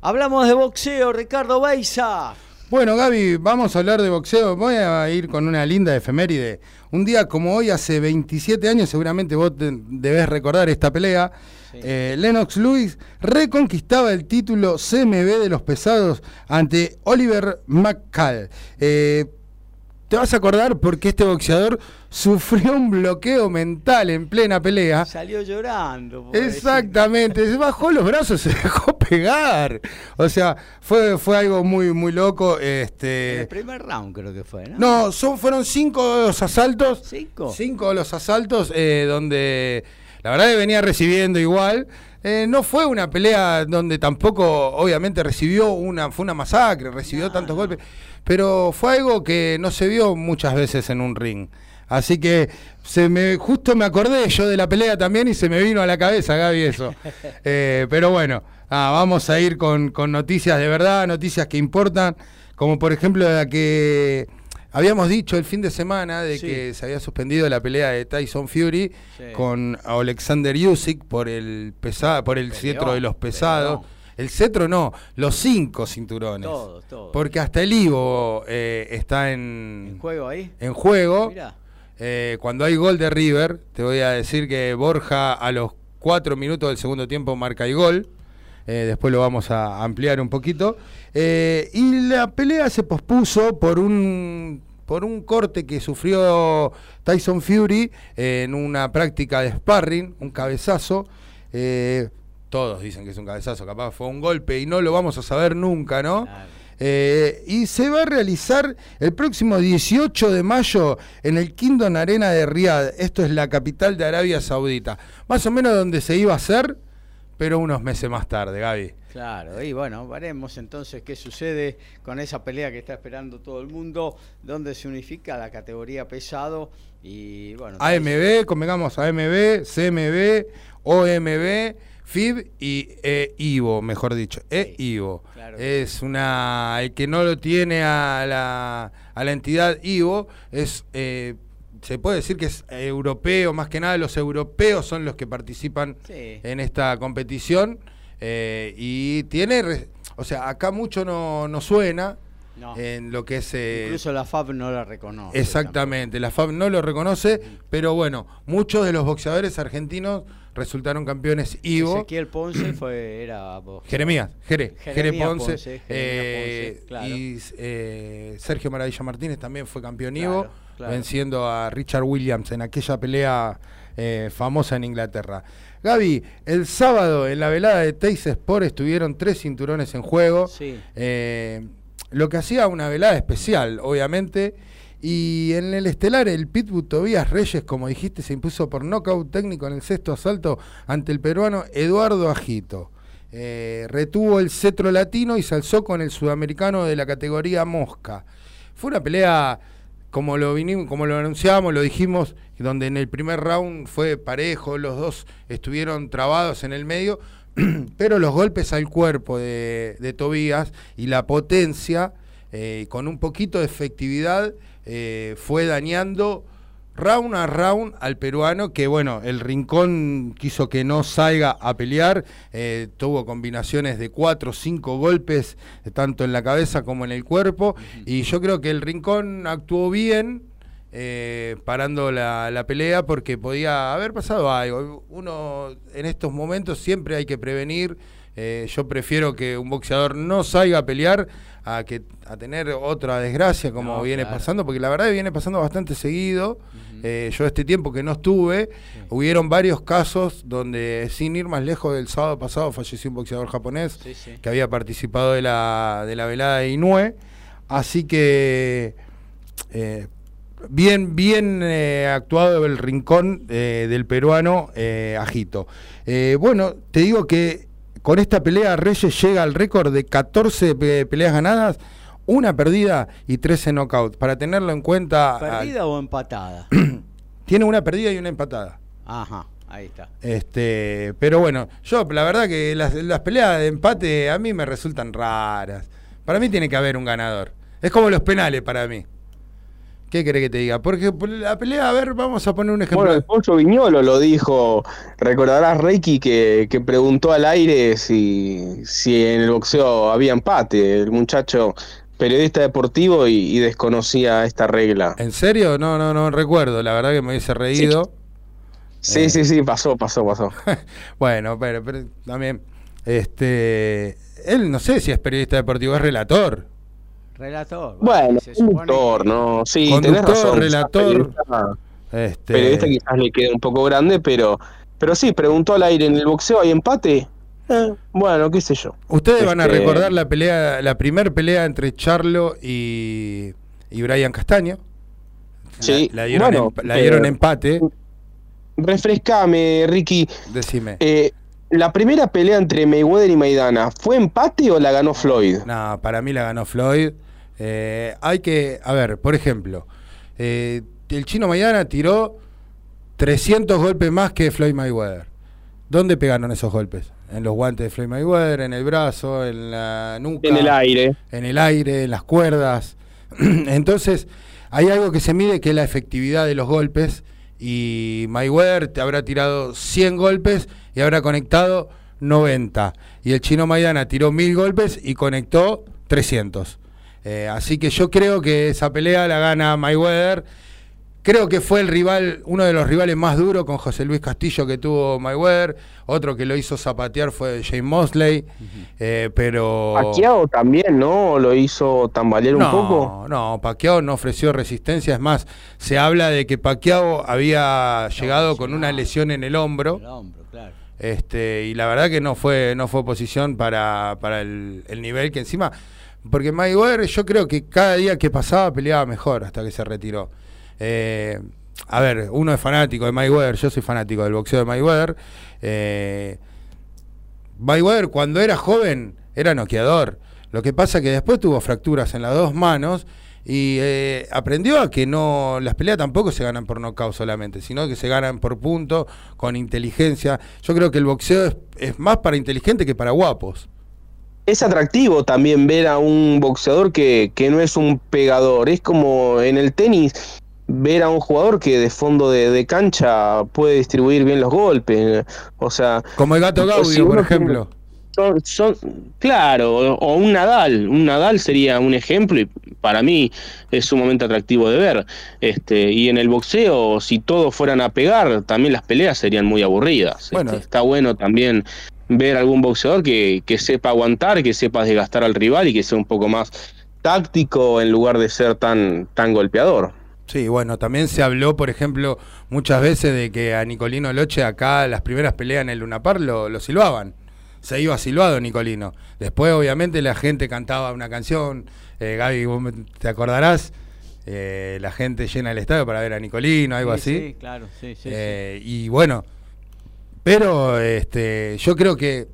Hablamos de boxeo, Ricardo Beiza. Bueno, Gaby, vamos a hablar de boxeo. Voy a ir con una linda efeméride. Un día como hoy, hace 27 años, seguramente vos debés recordar esta pelea. Eh, Lennox Lewis reconquistaba el título CMB de los pesados ante Oliver McCall. Eh, te vas a acordar porque este boxeador sufrió un bloqueo mental en plena pelea. Salió llorando. Exactamente, se bajó los brazos, se dejó pegar. O sea, fue, fue algo muy, muy loco. En Este, el primer round creo que fue, ¿no? no, son, fueron cinco de los asaltos. ¿Cinco? Cinco de los asaltos eh, donde la verdad que venía recibiendo igual. Eh, no fue una pelea donde tampoco, obviamente, recibió una, fue una masacre, recibió tantos golpes, pero fue algo que no se vio muchas veces en un ring. Así que se me, justo me acordé yo de la pelea también y se me vino a la cabeza, Gaby, eso. Eh, pero bueno, ah, vamos a ir con, con noticias de verdad, noticias que importan, como por ejemplo la que habíamos dicho el fin de semana de Sí. que se había suspendido la pelea de Tyson Fury Sí. con Alexander Usyk por el pesa, por el cetro de los pesados. El cetro no, los cinco cinturones. Todo, todo. Porque hasta el Ivo eh, está en, ¿En juego ahí? en juego. Mirá. Eh, cuando hay gol de River, te voy a decir que Borja a los cuatro minutos del segundo tiempo marca el gol. Eh, después lo vamos a ampliar un poquito. Y la pelea se pospuso por un, por un corte que sufrió Tyson Fury en una práctica de sparring, un cabezazo. Eh, todos dicen que es un cabezazo, capaz fue un golpe y no lo vamos a saber nunca, ¿no? Claro. Eh, y se va a realizar el próximo 18 de mayo en el Kingdom Arena de Riyadh. Esto es la capital de Arabia Saudita. Más o menos donde se iba a hacer, pero unos meses más tarde, Gaby. Claro, y bueno, veremos entonces qué sucede con esa pelea que está esperando todo el mundo, donde se unifica la categoría pesado y bueno. AMB, convengamos AMB, CMB, OMB, FIB y eh, IVO, mejor dicho. E Sí, IVO. claro Es una. El que no lo tiene a la, a la entidad IVO es. eh, se puede decir que es europeo, más que nada los europeos son los que participan Sí. en esta competición. eh, y tiene. O sea, acá mucho no, no suena No. en lo que es. eh, Incluso la FAB no la reconoce. Exactamente, la FAB no lo reconoce, pero bueno, muchos de los boxeadores argentinos resultaron campeones tampoco. Ivo. Ezequiel Ponce fue, era boxeador. Jeremías, Jere, Jere Ponce, Ponce, eh, Ponce, claro. y eh, Sergio Maravilla Martínez también fue campeón Ivo, claro. venciendo a Richard Williams en aquella pelea eh, famosa en Inglaterra. Gaby, el sábado en la velada de Teis Sport estuvieron tres cinturones en juego. Sí. Eh, lo que hacía una velada especial, obviamente. Y en el estelar, el Pitbull Tobías Reyes, como dijiste, se impuso por nocaut técnico en el sexto asalto ante el peruano Eduardo Ajito. Eh, retuvo el cetro latino y se alzó con el sudamericano de la categoría Mosca. Fue una pelea, como lo, vinimos, como lo anunciábamos, lo dijimos, donde en el primer round fue parejo, los dos estuvieron trabados en el medio, pero los golpes al cuerpo de, de Tobías y la potencia, eh, con un poquito de efectividad, eh, fue dañando round a round al peruano, que bueno, el rincón quiso que no salga a pelear, eh, tuvo combinaciones de cuatro o cinco golpes, eh, tanto en la cabeza como en el cuerpo, y yo creo que el rincón actuó bien. eh, parando la, la pelea porque podía haber pasado algo. Uno en estos momentos siempre hay que prevenir. eh, yo prefiero que un boxeador no salga a pelear a que a tener otra desgracia como No, viene claro. pasando, porque la verdad viene pasando bastante seguido. Eh, yo este tiempo que no estuve, hubieron varios casos donde, sin ir más lejos del sábado pasado, falleció un boxeador japonés Sí, sí. que había participado de la, de la velada de Inue. Así que eh, bien, bien eh, actuado el rincón del peruano Ajito. Bueno, te digo que con esta pelea Reyes llega al récord de 14 pe- peleas ganadas, una perdida y 13 knockouts. Para tenerlo en cuenta, ¿Perdida o empatada? tiene una perdida y una empatada. Ajá, ahí está. Este, pero bueno, yo la verdad que las, las peleas de empate a mí me resultan raras. Para mí tiene que haber un ganador. Es como los penales para mí. ¿Qué querés que te diga? Porque por la pelea, a ver, vamos a poner un ejemplo. Bueno, el Pollo Viñolo lo dijo, recordarás Reiki que, que preguntó al aire si, si en el boxeo había empate, el muchacho periodista deportivo y, y desconocía esta regla. ¿En serio? No, no, no recuerdo. La verdad que me hubiese reído. Sí, Eh. sí, sí, pasó, pasó, pasó. bueno, pero, pero también, este, él no sé si es periodista deportivo, es relator. Relator. Bueno, conductor, que- ¿no? Sí, Conductor, tenés razón. quizás relator. Periodista, Este, periodista quizás le queda un poco grande, pero, pero sí, preguntó al aire en el boxeo, ¿hay empate? Eh, bueno, qué sé yo. Ustedes van a Este- recordar la pelea, la primer pelea entre Charlo y, y Brian Castaño. Sí, La, la dieron, bueno, emp- la dieron eh, empate. Refrescame, Ricky. Decime. Eh, la primera pelea entre Mayweather y Maidana, ¿fue empate o la ganó Floyd? No, para mí la ganó Floyd. Eh, hay que, a ver, por ejemplo, eh, el chino Maidana tiró 300 golpes más que Floyd Mayweather. ¿Dónde pegaron esos golpes? En los guantes de Floyd Mayweather, en el brazo, en la nuca. En el aire. en el aire, en las cuerdas. Entonces, hay algo que se mide que es la efectividad de los golpes. Y Mayweather te habrá tirado 100 golpes y habrá conectado 90. Y el chino Maidana tiró 1000 golpes y conectó 300. Eh, así que yo creo que esa pelea la gana Mayweather. Creo que fue el rival, uno de los rivales más duros con José Luis Castillo que tuvo Mayweather. Otro que lo hizo zapatear fue James Mosley. Eh, pero. Pacquiao también, ¿no? Lo hizo tambalear un no, poco. No, Pacquiao no ofreció resistencia. Es más, se habla de que Pacquiao había llegado con una lesión en el hombro. El hombro, claro. Este, y la verdad que no fue, no fue posición para, para el, el nivel que encima. Porque Mayweather, yo creo que cada día que pasaba peleaba mejor hasta que se retiró. Eh, a ver, uno es fanático de Mayweather, yo soy fanático del boxeo de Mayweather. Eh, Mayweather cuando era joven era noqueador. Lo que pasa que después tuvo fracturas en las dos manos y eh, aprendió a que no las peleas tampoco se ganan por nocaut solamente, sino que se ganan por punto, con inteligencia. Yo creo que el boxeo es, más para inteligente que para guapos. Es atractivo también ver a un boxeador que, que no es un pegador. Es como en el tenis ver a un jugador que de fondo de, de cancha puede distribuir bien los golpes. O sea, Como el gato Gaudio, si por ejemplo. son, son claro, o, o un Nadal, un Nadal sería un ejemplo y para mí es sumamente atractivo de ver. Este, y en el boxeo, si todos fueran a pegar, también las peleas serían muy aburridas. Bueno. Este, está bueno también ver algún boxeador que, que sepa aguantar, que sepa desgastar al rival y que sea un poco más táctico en lugar de ser tan, tan golpeador. Sí, bueno, también se habló, por ejemplo, muchas veces de que a Nicolino Loche acá las primeras peleas en el Lunapar lo, lo silbaban. Se iba silbado Nicolino. Después, obviamente, la gente cantaba una canción. Eh, Gaby, vos me- te acordarás, Eh, la gente llena el estadio para ver a Nicolino, algo Sí, así. Sí, claro, sí, sí. sí. Eh, Y bueno, pero este, yo creo que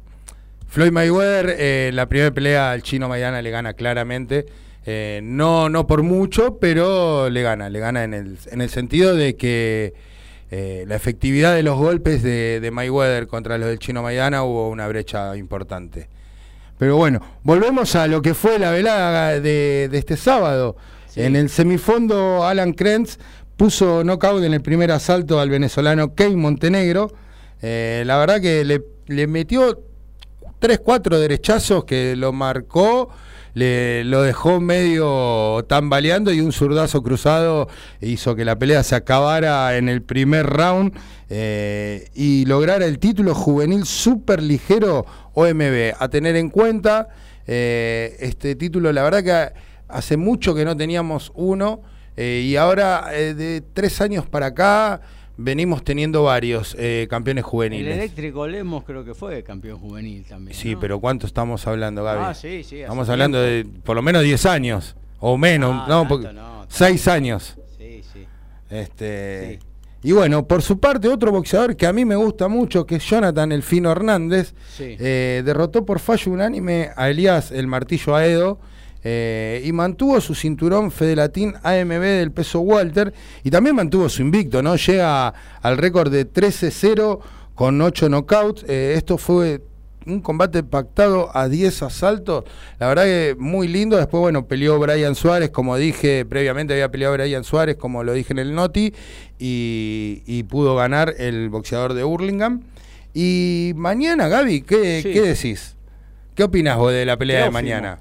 Floyd Mayweather, eh, la primera pelea al chino Maidana le gana claramente. Eh, no, no por mucho, pero le gana, le gana en el, en el sentido de que eh, la efectividad de los golpes de, de Mayweather contra los del chino Maidana hubo una brecha importante. Pero bueno, volvemos a lo que fue la velada de, de este sábado. Sí. En el semifondo, Alan Krentz puso knockout en el primer asalto al venezolano Key Montenegro. Eh, la verdad que le, metió 3, 4 derechazos que lo marcó, le, lo dejó medio tambaleando y un zurdazo cruzado hizo que la pelea se acabara en el primer round eh, y lograra el título juvenil super ligero OMB. A tener en cuenta, eh, este título, la verdad que hace mucho que no teníamos uno y ahora de tres años para acá venimos teniendo varios eh, campeones El juveniles. eléctrico Lemos creo que fue campeón juvenil también. Sí, ¿no? pero ¿cuánto estamos hablando, Gaby? Ah, sí, sí. hace Estamos hablando de por lo menos 10 años, o menos, Ah, no, porque no, 6 años. Sí, sí. Este, Sí. Y bueno, por su parte, otro boxeador que a mí me gusta mucho, que es Jonathan El Fino Hernández, Sí. eh, derrotó por fallo unánime a Elías El Martillo Aedo eh, y mantuvo su cinturón Fedelatín AMB del peso Walter y también mantuvo su invicto, ¿no? Llega al récord de 13-0 con 8 knockouts. Eh, esto fue un combate pactado a 10 asaltos. La verdad que muy lindo. Después, bueno, peleó Brian Suárez, como dije previamente, había peleado Brian Suárez, como lo dije en el Noti, y, y pudo ganar el boxeador de Hurlingham. Y mañana, Gaby, ¿qué, Sí. ¿qué decís? ¿Qué opinas vos de la pelea Teófimo. de mañana?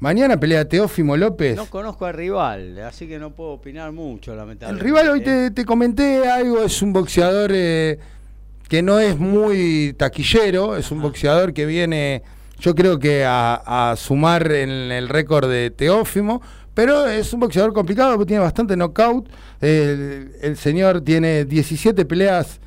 Mañana pelea Teófimo López. No conozco al rival, así que no puedo opinar mucho, El lamentablemente. rival hoy te, te comenté algo, es un boxeador eh, que no es muy taquillero, es un Ajá. boxeador que viene, yo creo que a, a sumar en el récord de Teófimo, pero es un boxeador complicado porque tiene bastante knockout. El, el señor tiene 17 peleas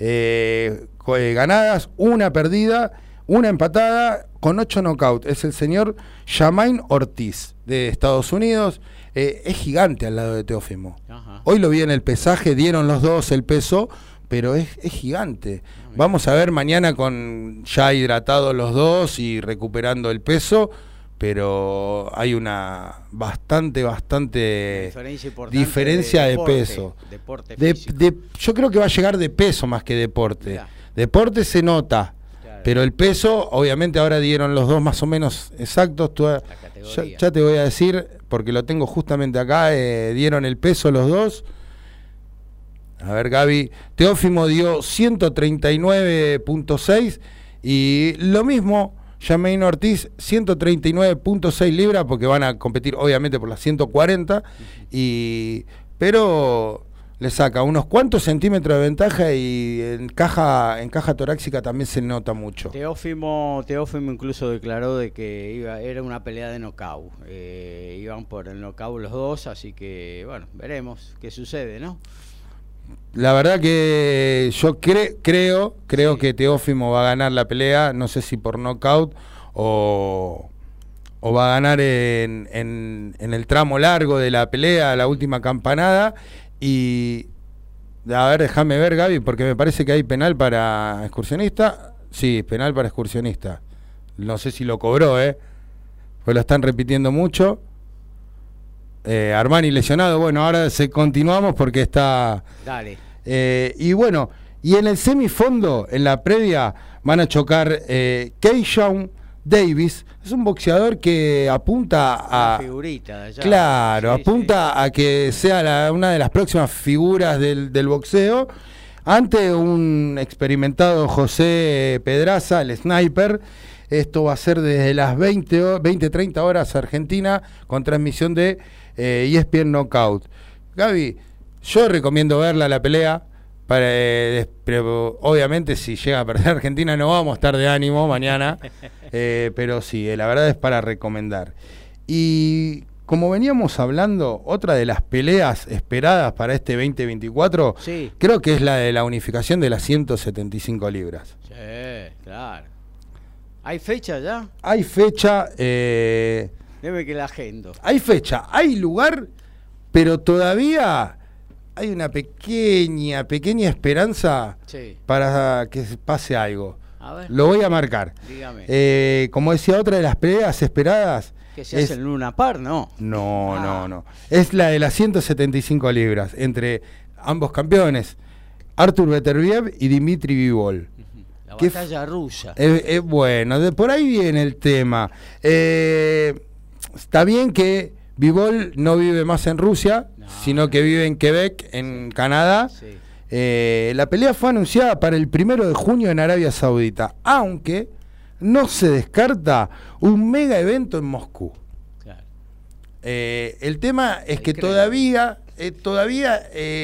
eh, eh, ganadas, una perdida, una empatada con ocho knockouts. Es el señor Jamain Ortiz de Estados Unidos. Eh, es gigante al lado de Teófimo. Ajá. Hoy lo vi en el pesaje, dieron los dos el peso, pero es, es gigante. Vamos a ver mañana con ya hidratados los dos y recuperando el peso, pero hay una bastante, bastante Diferencia diferencia de, deporte, peso. Deporte De- de- yo creo que va a llegar de peso más que deporte. Mirá. Deporte se nota. Pero el peso, obviamente ahora dieron los dos más o menos exactos. Tú- ya, categoría. ya te voy a decir, porque lo tengo justamente acá, eh, dieron el peso los dos. A ver, Gaby. Teófimo dio 139.6 y lo mismo, Jamain Ortiz, 139.6 libras, porque van a competir obviamente por las 140, y, pero le saca unos cuantos centímetros de ventaja y en caja, en caja torácica también se nota mucho. Teófimo, Teófimo incluso declaró de que iba, era una pelea de knockout. Eh, iban por el knockout los dos, así que bueno, veremos qué sucede, ¿no? La verdad que yo cre- creo, creo Sí. que Teófimo va a ganar la pelea, no sé si por knockout o, o va a ganar en, en- en el tramo largo de la pelea, la última campanada. Y a ver, déjame ver, Gaby, porque me parece que hay penal para excursionista. Sí, penal para excursionista. No sé si lo cobró, ¿eh? Pues lo están repitiendo mucho. Eh, Armani lesionado. Bueno, ahora se continuamos porque está. Dale. Eh, y bueno, y en el semifondo, en la previa, van a chocar eh, Davis. Es un boxeador que apunta Una a. figurita de allá. Claro, Sí, apunta a que sea la- una de las próximas figuras del, del boxeo. Ante un experimentado José Pedraza, el sniper. Esto va a ser desde las 20, o- 20 30 horas Argentina con transmisión de eh, ESPN Knockout. Gaby, yo recomiendo verla la pelea. Para, eh, pero obviamente si llega a perder Argentina no vamos a estar de ánimo mañana. Eh, pero sí, eh, la verdad es para recomendar. Y como veníamos hablando, otra de las peleas esperadas para este 2024, Sí. creo que es la de la unificación de las 175 libras. Sí, claro. ¿Hay fecha ya? Hay fecha, Debe que la agendo. hay fecha, hay lugar, pero todavía hay una pequeña, pequeña esperanza Sí. para que pase algo. A ver, Lo voy a marcar. dígame. Eh, como decía, otra de las peleas esperadas que se es- hace en Luna Par, ¿no? No, Ah. no, no. Es la de las 175 libras entre ambos campeones, Artur Beterbiev y Dimitri Vivol. La ¿Qué f- batalla rusa. Es, es bueno, de por ahí viene el tema. Eh, está bien que Vivol no vive más en Rusia, No. sino que vive en Quebec, en Canadá. Sí. Eh, la pelea fue anunciada para el primero de junio en Arabia Saudita, aunque no se descarta un mega evento en Moscú. Claro. Eh, el tema es Ahí que creo. todavía, eh, todavía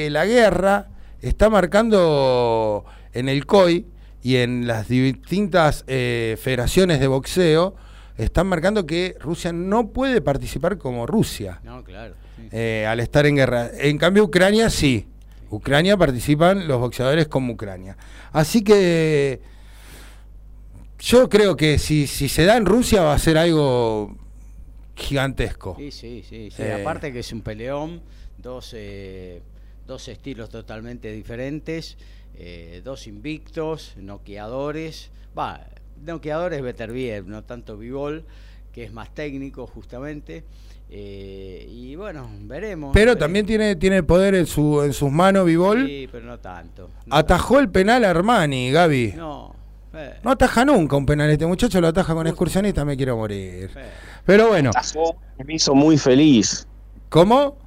la guerra está marcando en el COI y en las distintas federaciones de boxeo, están marcando que Rusia no puede participar como Rusia No, claro. sí. eh, al estar en guerra. En cambio, Ucrania sí. Ucrania participan los boxeadores como Ucrania. Así que yo creo que si, si se da en Rusia va a ser algo gigantesco. Sí, sí, sí. sí. Eh. Aparte que es un peleón, dos, eh, dos estilos totalmente diferentes, dos invictos, noqueadores. Va, noqueadores Beterbiev, no tanto Vivol, que es más técnico justamente. Eh, y bueno, veremos. Pero veremos. también tiene, tiene poder en, su, en sus manos Vivol. Sí, pero no tanto. no Atajó el penal a Armani, Gaby. No. eh, No ataja nunca un penal. Este muchacho lo ataja con excursionista, me quiero morir. eh. Pero bueno, Atajó, me hizo muy feliz. ¿cómo?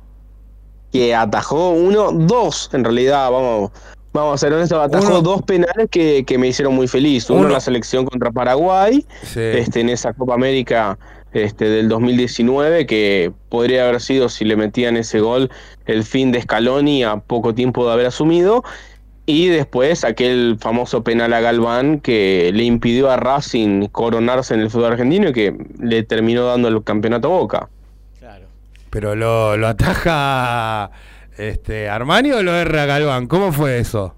Que atajó uno, dos en realidad, vamos, vamos a ser honestos, atajó Uno- dos penales que, que me hicieron muy feliz. Uno, Uno- en la selección contra Paraguay, Sí. este, en esa Copa América este, del 2019, que podría haber sido, si le metían ese gol, el fin de Scaloni a poco tiempo de haber asumido. Y después aquel famoso penal a Galván que le impidió a Racing coronarse en el fútbol argentino y que le terminó dando el campeonato a Boca. Claro. Pero lo, lo ataja este, Armani o lo erra Galván. ¿Cómo fue eso?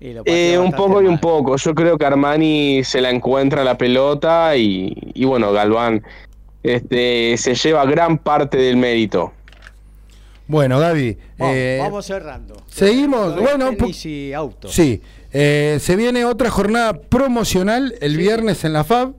Eh, un poco y un poco. Yo creo que Armani se la encuentra la pelota y, bueno, Galván este, se lleva gran parte del mérito. Bueno, Gaby. Vamos, eh, cerrando. Seguimos. Bueno, y auto. Sí. Eh, se viene otra jornada promocional el viernes en la FAB,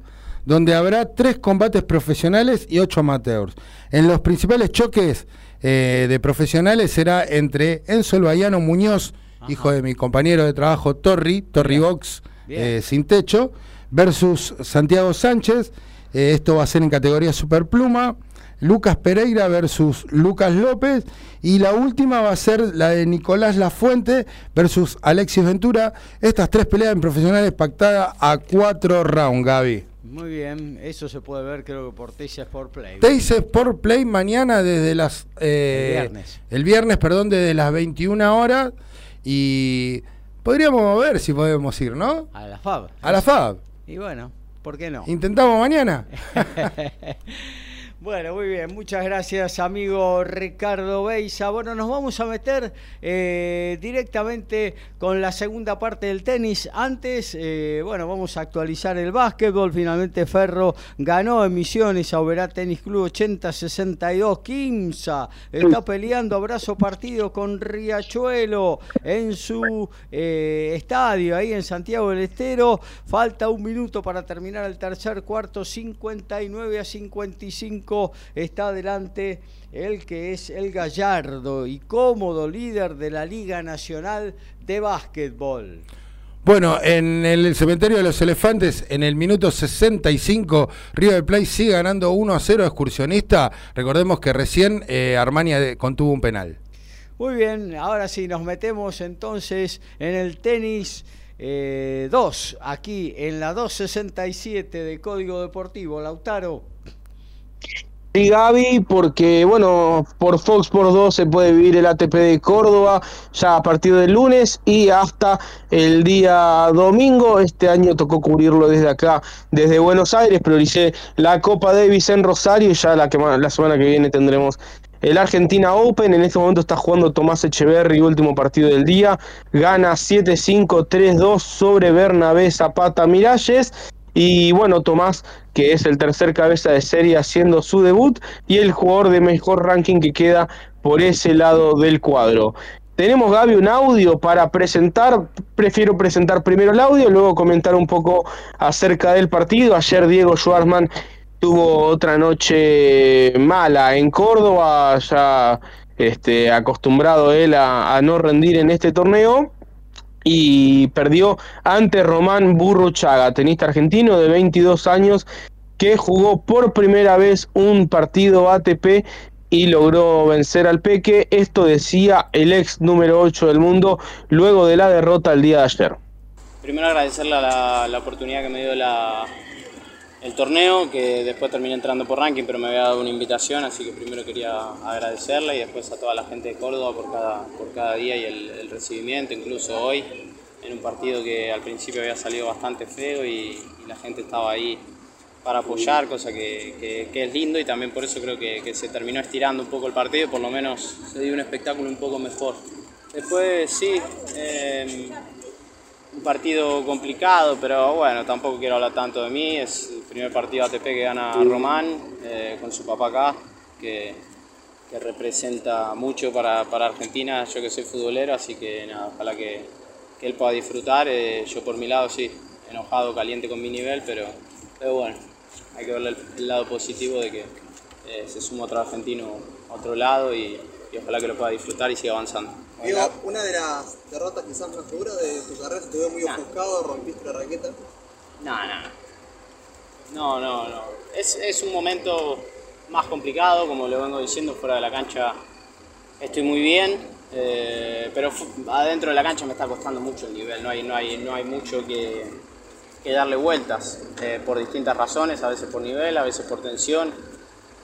donde habrá tres combates profesionales y ocho amateurs. En los principales choques de profesionales será entre Enzo Bayano Muñoz hijo de mi compañero de trabajo Torri, Torri Box eh, sin techo, versus Santiago Sánchez. Eh, esto va a ser en categoría superpluma. Lucas Pereira versus Lucas López. Y la última va a ser la de Nicolás Lafuente versus Alexis Ventura. Estas tres peleas en profesionales pactadas a cuatro rounds, Gaby. Muy bien, eso se puede ver creo que por Teis Sport Play. Teis Sport Play mañana desde las... Eh, el viernes. El viernes, perdón, desde las 21 horas y podríamos ver si podemos ir, ¿no? A la FAB. A la FAB. Y bueno, ¿por qué no? Intentamos mañana. Bueno, muy bien, muchas gracias amigo Ricardo Beisa. Bueno, nos vamos a meter eh, directamente con la segunda parte del tenis. Antes, eh, bueno, vamos a actualizar el básquetbol. Finalmente Ferro ganó en Misiones a Oberá Tenis Club 80-62. Quimsa está peleando abrazo partido con Riachuelo en su eh, estadio ahí en Santiago del Estero. Falta un minuto para terminar el tercer cuarto, 59 a 55 está adelante el que es el gallardo y cómodo líder de la Liga Nacional de Básquetbol. Bueno, en el cementerio de los elefantes, en el minuto 65, River Plate sigue ganando 1 a 0 excursionista. Recordemos que recién eh, Armania contuvo un penal. Muy bien, ahora sí, nos metemos entonces en el tenis 2, eh, aquí en la 267 de Código Deportivo. Lautaro. Sí, Gaby, porque bueno, por Fox por 2 se puede vivir el ATP de Córdoba ya a partir del lunes y hasta el día domingo. Este año tocó cubrirlo desde acá, desde Buenos Aires, prioricé la Copa Davis en Rosario y ya la, la semana que viene tendremos el Argentina Open. En este momento está jugando Tomás Echeverry, último partido del día. Gana 7-5, 3-2 sobre Bernabé Zapata Miralles. Y bueno, Tomás, que es el tercer cabeza de serie haciendo su debut y el jugador de mejor ranking que queda por ese lado del cuadro. Tenemos, Gaby, un audio para presentar. Prefiero presentar primero el audio, luego comentar un poco acerca del partido. Ayer Diego Schwarzman tuvo otra noche mala en Córdoba, ya este, acostumbrado él a no rendir en este torneo y perdió ante Román Burruchaga, tenista argentino de 22 años que jugó por primera vez un partido ATP y logró vencer al Peque. Esto decía el ex número 8 del mundo luego de la derrota el día de ayer. Primero agradecerle la, la oportunidad que me dio la, el torneo, que después terminé entrando por ranking, pero me había dado una invitación, así que primero quería agradecerle y después a toda la gente de Córdoba por cada, por cada día y el, recibimiento, incluso hoy, en un partido que al principio había salido bastante feo y, la gente estaba ahí para apoyar, cosa que, es lindo y también por eso creo que, se terminó estirando un poco el partido, por lo menos se dio un espectáculo un poco mejor. Después sí, eh, un partido complicado, pero bueno, tampoco quiero hablar tanto de mí. Es el primer partido ATP que gana Román eh, con su papá acá, que, que representa mucho para, para, Argentina. Yo que soy futbolero, así que nada, ojalá que, que él pueda disfrutar. Eh, yo por mi lado sí, enojado, caliente con mi nivel, pero, pero bueno, hay que ver el, lado positivo de que eh, se suma otro argentino a otro lado y, y ojalá que lo pueda disfrutar y siga avanzando. Diego, una de las derrotas quizás más duras de tu carrera, te veo muy ofuscado, rompiste la raqueta. No, no. No, no, no. Es, es un momento más complicado, como le vengo diciendo, fuera de la cancha estoy muy bien, eh, pero adentro de la cancha me está costando mucho el nivel, no hay, no hay, no hay mucho que, que darle vueltas, eh, por distintas razones, a veces por nivel, a veces por tensión.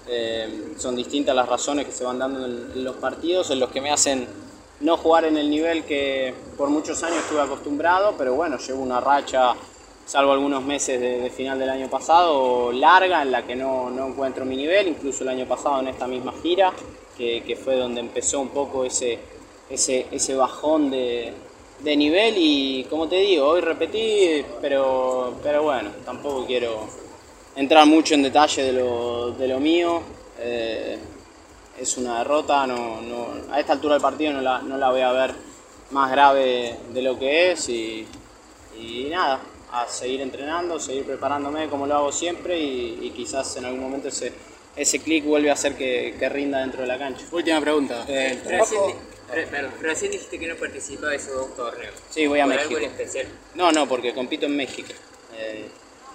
Eh, son distintas las razones que se van dando en los partidos, en los que me hacen no jugar en el nivel que por muchos años estuve acostumbrado, pero bueno, llevo una racha, salvo algunos meses de, final del año pasado, larga en la que no, no, encuentro mi nivel, incluso el año pasado en esta misma gira, que, que fue donde empezó un poco ese, ese, ese bajón de, de nivel y como te digo, hoy repetí, pero, pero bueno, tampoco quiero entrar mucho en detalle de lo, de lo mío. Eh, es una derrota, no, no, a esta altura del partido no la, no la voy a ver más grave de lo que es y, y nada, a seguir entrenando, seguir preparándome como lo hago siempre y, y quizás en algún momento ese, ese clic vuelve a hacer que, que, rinda dentro de la cancha. Última pregunta. Eh, recién, dijiste que no participaba de esos dos torneos. Sí, voy a México. algo en especial? No, no, porque compito en México. Eh,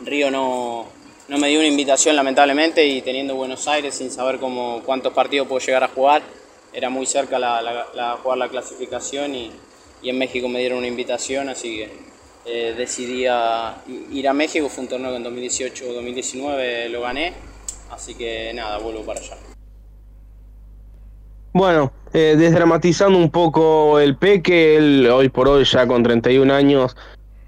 Río no, no me dio una invitación lamentablemente y teniendo Buenos Aires sin saber cómo, cuántos partidos puedo llegar a jugar, era muy cerca la, jugar la clasificación y, y, en México me dieron una invitación, así que eh, decidí ir a México, fue un torneo que en 2018-2019 lo gané, así que nada, vuelvo para allá. Bueno, eh, desdramatizando un poco el Peque, él hoy por hoy ya con 31 años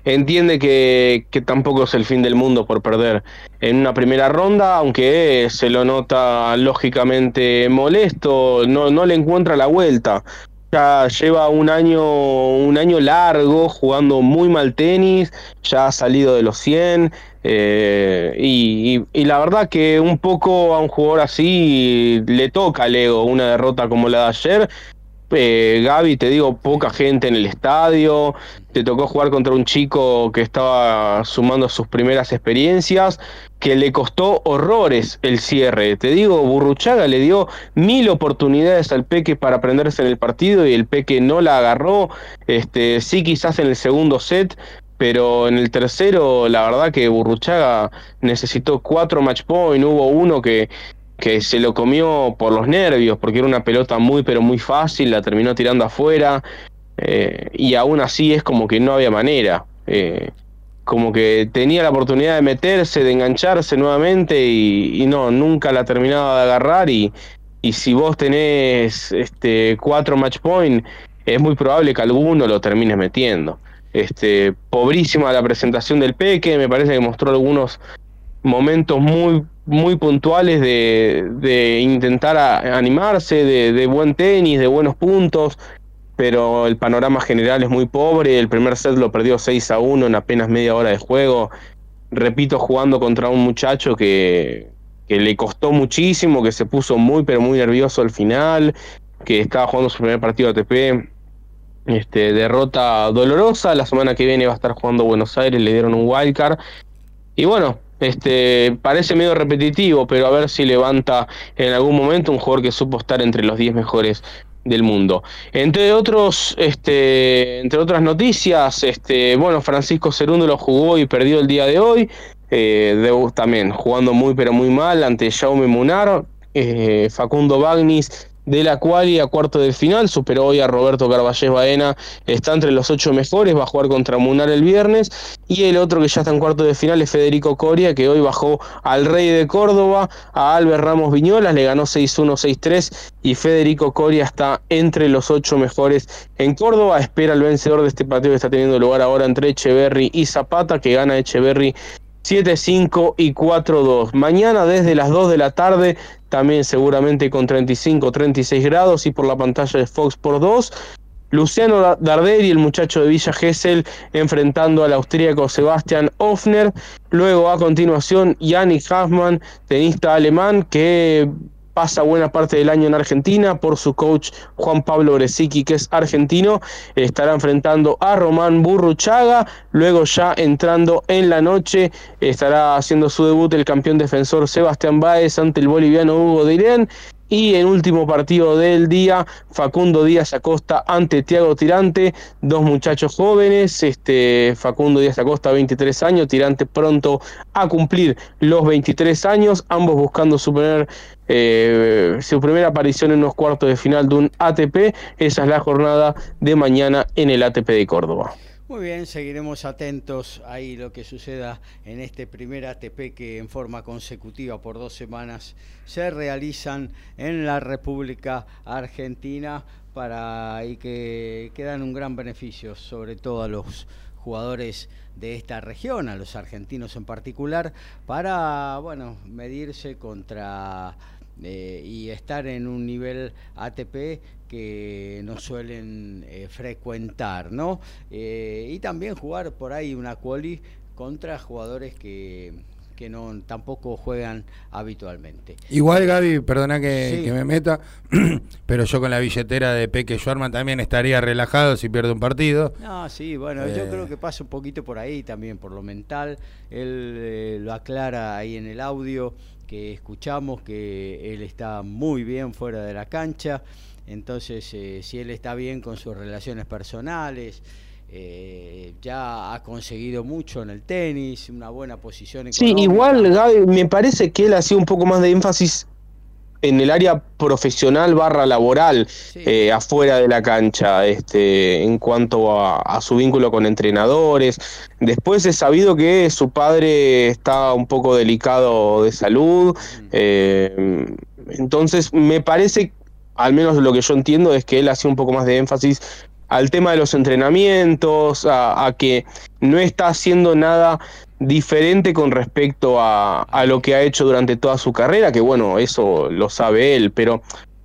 entiende que, que, tampoco es el fin del mundo por perder en una primera ronda, aunque se lo nota lógicamente molesto, no, no le encuentra la vuelta. Ya lleva un año, un año largo jugando muy mal tenis, ya ha salido de los 100 eh, y, y, y, la verdad que un poco a un jugador así le toca al ego una derrota como la de ayer, eh, Gaby, te digo, poca gente en el estadio, te tocó jugar contra un chico que estaba sumando sus primeras experiencias, que le costó horrores el cierre. Te digo, Burruchaga le dio mil oportunidades al Peque para prenderse en el partido y el Peque no la agarró. Este, sí, quizás en el segundo set, pero en el tercero, la verdad que Burruchaga necesitó cuatro match point, hubo uno que que se lo comió por los nervios, porque era una pelota muy pero muy fácil, la terminó tirando afuera, eh, y aún así es como que no había manera. Eh, como que tenía la oportunidad de meterse, de engancharse nuevamente, y, no, nunca la terminaba de agarrar, y, y si vos tenés este, cuatro match point, es muy probable que alguno lo termines metiendo. Este, pobrísima la presentación del Peque, me parece que mostró algunos momentos muy muy puntuales de, de intentar animarse, de, buen tenis, de buenos puntos, pero el panorama general es muy pobre. El primer set lo perdió 6 a 1 en apenas media hora de juego. Repito, jugando contra un muchacho que, que le costó muchísimo, que se puso muy, pero muy nervioso al final, que estaba jugando su primer partido de ATP. Este, derrota dolorosa. La semana que viene va a estar jugando Buenos Aires, le dieron un wildcard. Y bueno, este, parece medio repetitivo, pero a ver si levanta en algún momento un jugador que supo estar entre los 10 mejores del mundo. Entre otros, este, entre otras noticias, este, bueno, Francisco Cerundo lo jugó y perdió el día de hoy. Eh, también jugando muy pero muy mal ante Jaume Munar, eh, Facundo Bagnis de la cual y a cuarto de final superó hoy a Roberto Carballés Baena, está entre los ocho mejores, va a jugar contra Munar el viernes, y el otro que ya está en cuarto de final es Federico Coria, que hoy bajó al Rey de Córdoba, a Albert Ramos Viñolas, le ganó 6-1, 6-3, y Federico Coria está entre los ocho mejores en Córdoba, espera el vencedor de este partido que está teniendo lugar ahora entre Echeverry y Zapata, que gana Echeverry 7-5 y 4-2. Mañana desde las 2 de la tarde, también seguramente con 35-36 grados y por la pantalla de Fox por 2. Luciano Darderi, el muchacho de Villa Gesell, enfrentando al austríaco Sebastian Hofner. Luego, a continuación, Yannick Haffman, tenista alemán, que pasa buena parte del año en Argentina por su coach Juan Pablo Bresicki, que es argentino. Estará enfrentando a Román Burruchaga. Luego, ya entrando en la noche, estará haciendo su debut el campeón defensor Sebastián Báez ante el boliviano Hugo Dirén. Y en último partido del día, Facundo Díaz Acosta ante Tiago Tirante, dos muchachos jóvenes, este Facundo Díaz Acosta 23 años, Tirante pronto a cumplir los 23 años, ambos buscando su, primer, eh, su primera aparición en los cuartos de final de un ATP. Esa es la jornada de mañana en el ATP de Córdoba. Muy bien, seguiremos atentos ahí lo que suceda en este primer ATP que en forma consecutiva por dos semanas se realizan en la República Argentina para y que, que dan un gran beneficio, sobre todo a los jugadores de esta región, a los argentinos en particular, para bueno medirse contra eh, y estar en un nivel ATP que no suelen eh, frecuentar, ¿no? Eh, y también jugar por ahí una quali contra jugadores que, que no tampoco juegan habitualmente. Igual, Gaby, perdona que, que me meta, pero yo con la billetera de Peque Schwarman también estaría relajado si pierde un partido. No, sí, bueno, yo Eh. creo que pasa un poquito por ahí también, por lo mental. Él eh, lo aclara ahí en el audio que escuchamos, que él está muy bien fuera de la cancha. Entonces, eh, si él está bien con sus relaciones personales, eh, ya ha conseguido mucho en el tenis, una buena posición Sí, económica. igual Gaby, me parece que él hacía un poco más de énfasis en el área profesional barra laboral eh, afuera de la cancha este en cuanto a, a su vínculo con entrenadores. Después he sabido que su padre está un poco delicado de salud eh, entonces me parece al menos lo que yo entiendo es que él hacía un poco más de énfasis al tema de los entrenamientos a, que no está haciendo nada diferente con respecto a, lo que ha hecho durante toda su carrera, que bueno, eso lo sabe él, pero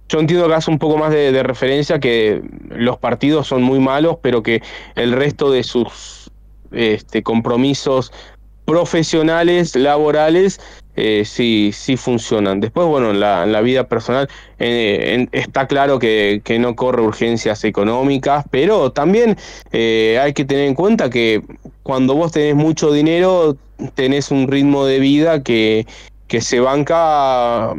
yo entiendo que hace un poco más de, de referencia que los partidos son muy malos, pero que el resto de sus este, compromisos profesionales, laborales, eh, sí, sí funcionan. Después, bueno, en la, en la vida personal eh, en- está claro que, que no corre urgencias económicas, pero también eh, hay que tener en cuenta que cuando vos tenés mucho dinero, tenés un ritmo de vida que, que se banca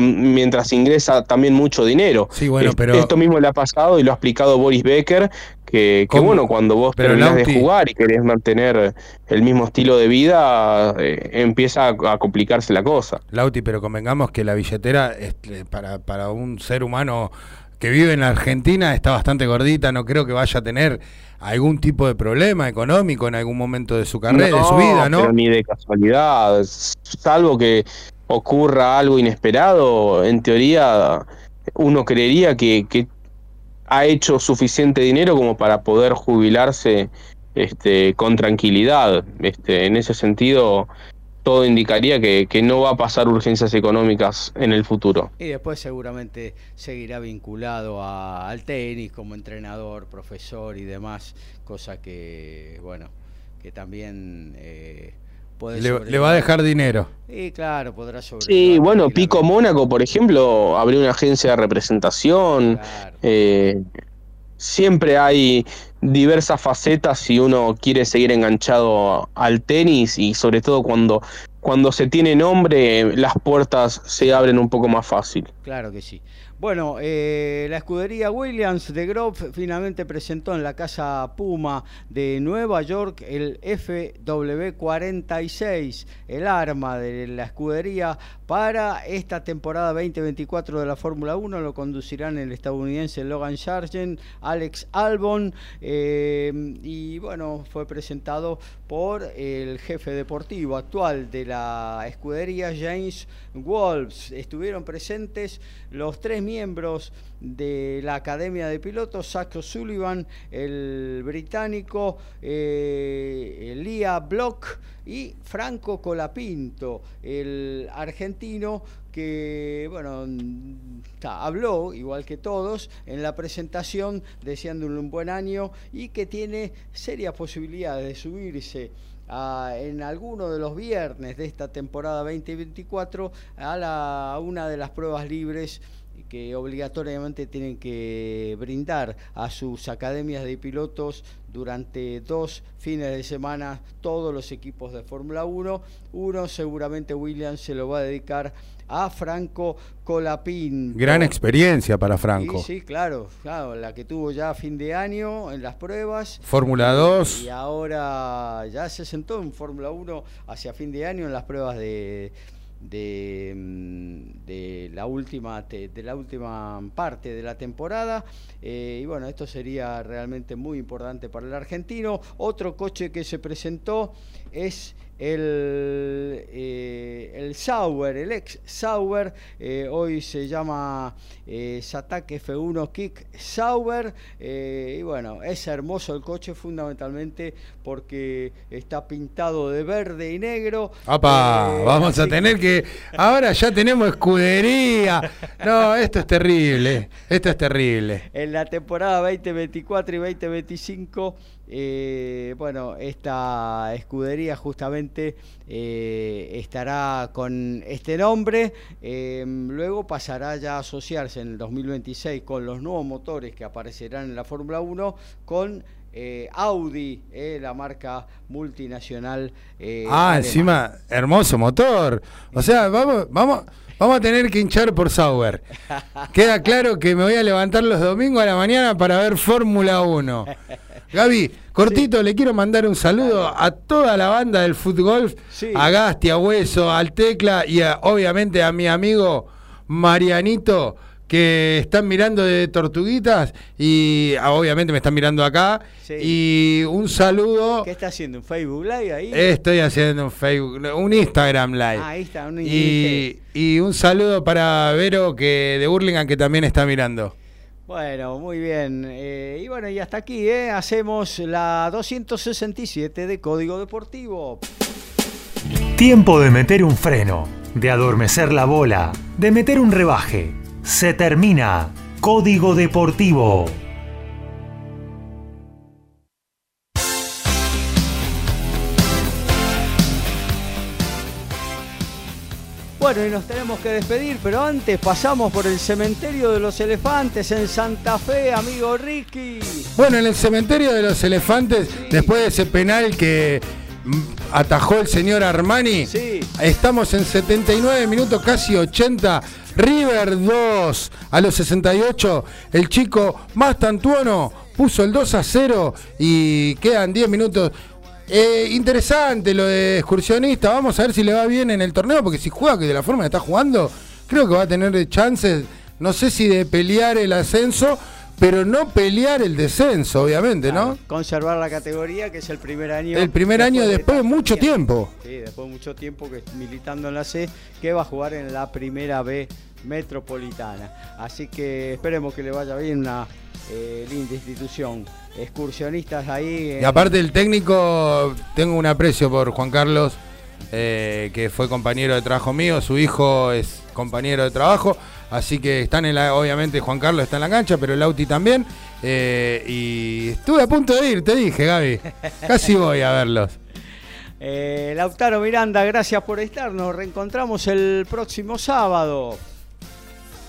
mientras ingresa también mucho dinero. Sí, bueno, pero- Esto mismo le ha pasado y lo ha explicado Boris Becker, que, que bueno, cuando vos Pero, terminás de Lauti- jugar y querés mantener el mismo estilo de vida, eh, empieza a, a complicarse la cosa. Lauti, pero convengamos que la billetera este, para, para un ser humano que vive en la Argentina está bastante gordita, no creo que vaya a tener algún tipo de problema económico en algún momento de su carrera, de su vida, ¿no? Pero ni de casualidad, salvo que ocurra algo inesperado, en teoría uno creería que, que ha hecho suficiente dinero como para poder jubilarse este, con tranquilidad. Este, en ese sentido, todo indicaría que, no va a pasar urgencias económicas en el futuro. Y después seguramente seguirá vinculado al tenis como entrenador, profesor y demás, cosa que, bueno, que también eh, Le, va a dejar dinero. Y claro, podrá Sí, sobrellevar bueno, Pico Mónaco, por ejemplo, abrió una agencia de representación. eh, siempre hay diversas facetas si uno quiere seguir enganchado al tenis y sobre todo cuando, cuando se tiene nombre, las puertas se abren un poco más fácil. Claro que sí. Bueno, eh, la escudería Williams de Grove finalmente presentó en la Casa Puma de Nueva York el FW46, el arma de la escudería para esta temporada 2024 de la Fórmula 1. Lo conducirán el estadounidense Logan Sargent, Alex Albon eh, y bueno, fue presentado por el jefe deportivo actual de la escudería, James Wolves. Estuvieron presentes los tres miembros de la Academia de Pilotos, Saco Sullivan, el británico, eh, Elia Block y Franco Colapinto, el argentino que, bueno, habló, igual que todos, en la presentación deseándole un buen año y que tiene serias posibilidades de subirse en alguno de los viernes de esta temporada 2024 a, la, a una de las pruebas libres que obligatoriamente tienen que brindar a sus academias de pilotos durante dos fines de semana todos los equipos de Fórmula 1. Uno seguramente Williams se lo va a dedicar a Franco Colapin. Gran experiencia para Franco. Sí, sí, claro, claro, la que tuvo ya a fin de año en las pruebas. Fórmula 2. Y ahora ya se sentó en Fórmula 1 hacia fin de año en las pruebas de, de, mm, de la última de la última parte de la temporada. Eh, y bueno esto sería realmente muy importante para el argentino. Otro coche que se presentó es el, eh, el Sauer, el ex Sauer, eh, hoy se llama eh, Satake F1 Kick Sauer, eh, y bueno, es hermoso el coche fundamentalmente porque está pintado de verde y negro. ¡Apa! Vamos a tener que. Ahora ya tenemos escudería. No, esto es terrible. Esto es terrible. En la temporada 2024 y 2025, eh, bueno, esta escudería justamente eh, estará con este nombre, eh, luego pasará ya a asociarse en el 2026 con los nuevos motores que aparecerán en la Fórmula 1 con eh, Audi, la marca multinacional. Ah, alemana. encima, hermoso motor. O sea, vamos, vamos, vamos a tener que hinchar por Sauber. Queda claro que me voy a levantar los domingos a la mañana para ver Fórmula 1. Gaby, cortito, le quiero mandar un saludo a toda la banda del fútbol, Sí. a Gasti, a Hueso, al Tecla y a- obviamente a mi amigo Marianito que están mirando de Tortuguitas y ah, obviamente me están mirando acá Sí. y un saludo ¿Qué está haciendo? ¿Un Facebook Live ahí? Estoy haciendo un Facebook, un Instagram Live. Ah, ahí está, un y, y un saludo para Vero que de Burlingame que también está mirando. Bueno, muy bien. Eh, y bueno, y hasta aquí ¿eh? hacemos la 267 de Código Deportivo. Tiempo de meter un freno, de adormecer la bola, de meter un rebaje. Se termina. Código Deportivo. Bueno, y nos tenemos que despedir, pero antes pasamos por el cementerio de los elefantes en Santa Fe, amigo Ricky. Bueno, en el cementerio de los elefantes, después de ese penal que mm, atajó el señor Armani, Sí. estamos en 79 minutos, casi 80. River 2 a los 68. El chico más tantuono puso el 2 a 0 y quedan 10 minutos. Eh, interesante lo de excursionista. Vamos a ver si le va bien en el torneo, porque si juega que de la forma que está jugando, creo que va a tener chances, no sé si de pelear el ascenso, pero no pelear el descenso, obviamente, ¿no? Conservar la categoría, que es el primer año. El primer año después de mucho tiempo. Sí, después de mucho tiempo que militando en la C, que va a jugar en la primera B metropolitana. Así que esperemos que le vaya bien una eh, linda institución. Excursionistas ahí. Y aparte el técnico, tengo un aprecio por Juan Carlos, eh, que fue compañero de trabajo mío, su hijo es compañero de trabajo, así que están en la, obviamente Juan Carlos está en la cancha, pero el Lauti también, eh, y estuve a punto de ir, te dije Gaby, casi voy a verlos. Eh, Lautaro Miranda, gracias por estar. Nos reencontramos el próximo sábado.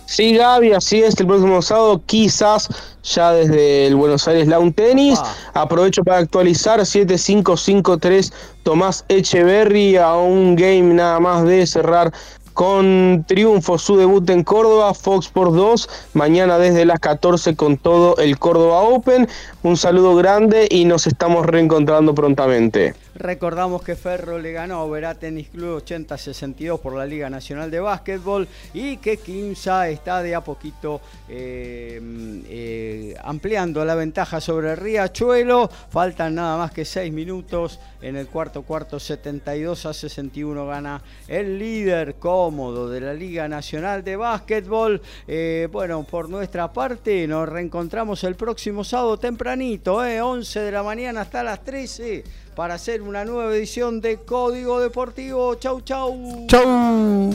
Sí, Gaby, así es, el próximo sábado quizás ya desde el Buenos Aires Lawn Tennis. Ah. Aprovecho para actualizar 7553 Tomás Echeverry a un game nada más de cerrar con triunfo su debut en Córdoba, Fox por 2, mañana desde las 14 con todo el Córdoba Open. Un saludo grande y nos estamos reencontrando prontamente. Recordamos que Ferro le ganó a Oberá Tennis Club 80-62 por la Liga Nacional de Básquetbol y que Quimsa está de a poquito eh, eh, ampliando la ventaja sobre Riachuelo. Faltan nada más que 6 minutos. En el cuarto cuarto 72 a 61 gana el líder cómodo de la Liga Nacional de Básquetbol. Eh, bueno, por nuestra parte nos reencontramos el próximo sábado tempranito, eh, 11 de la mañana hasta las 13 para hacer una nueva edición de Código Deportivo. Chau, chau. Chau.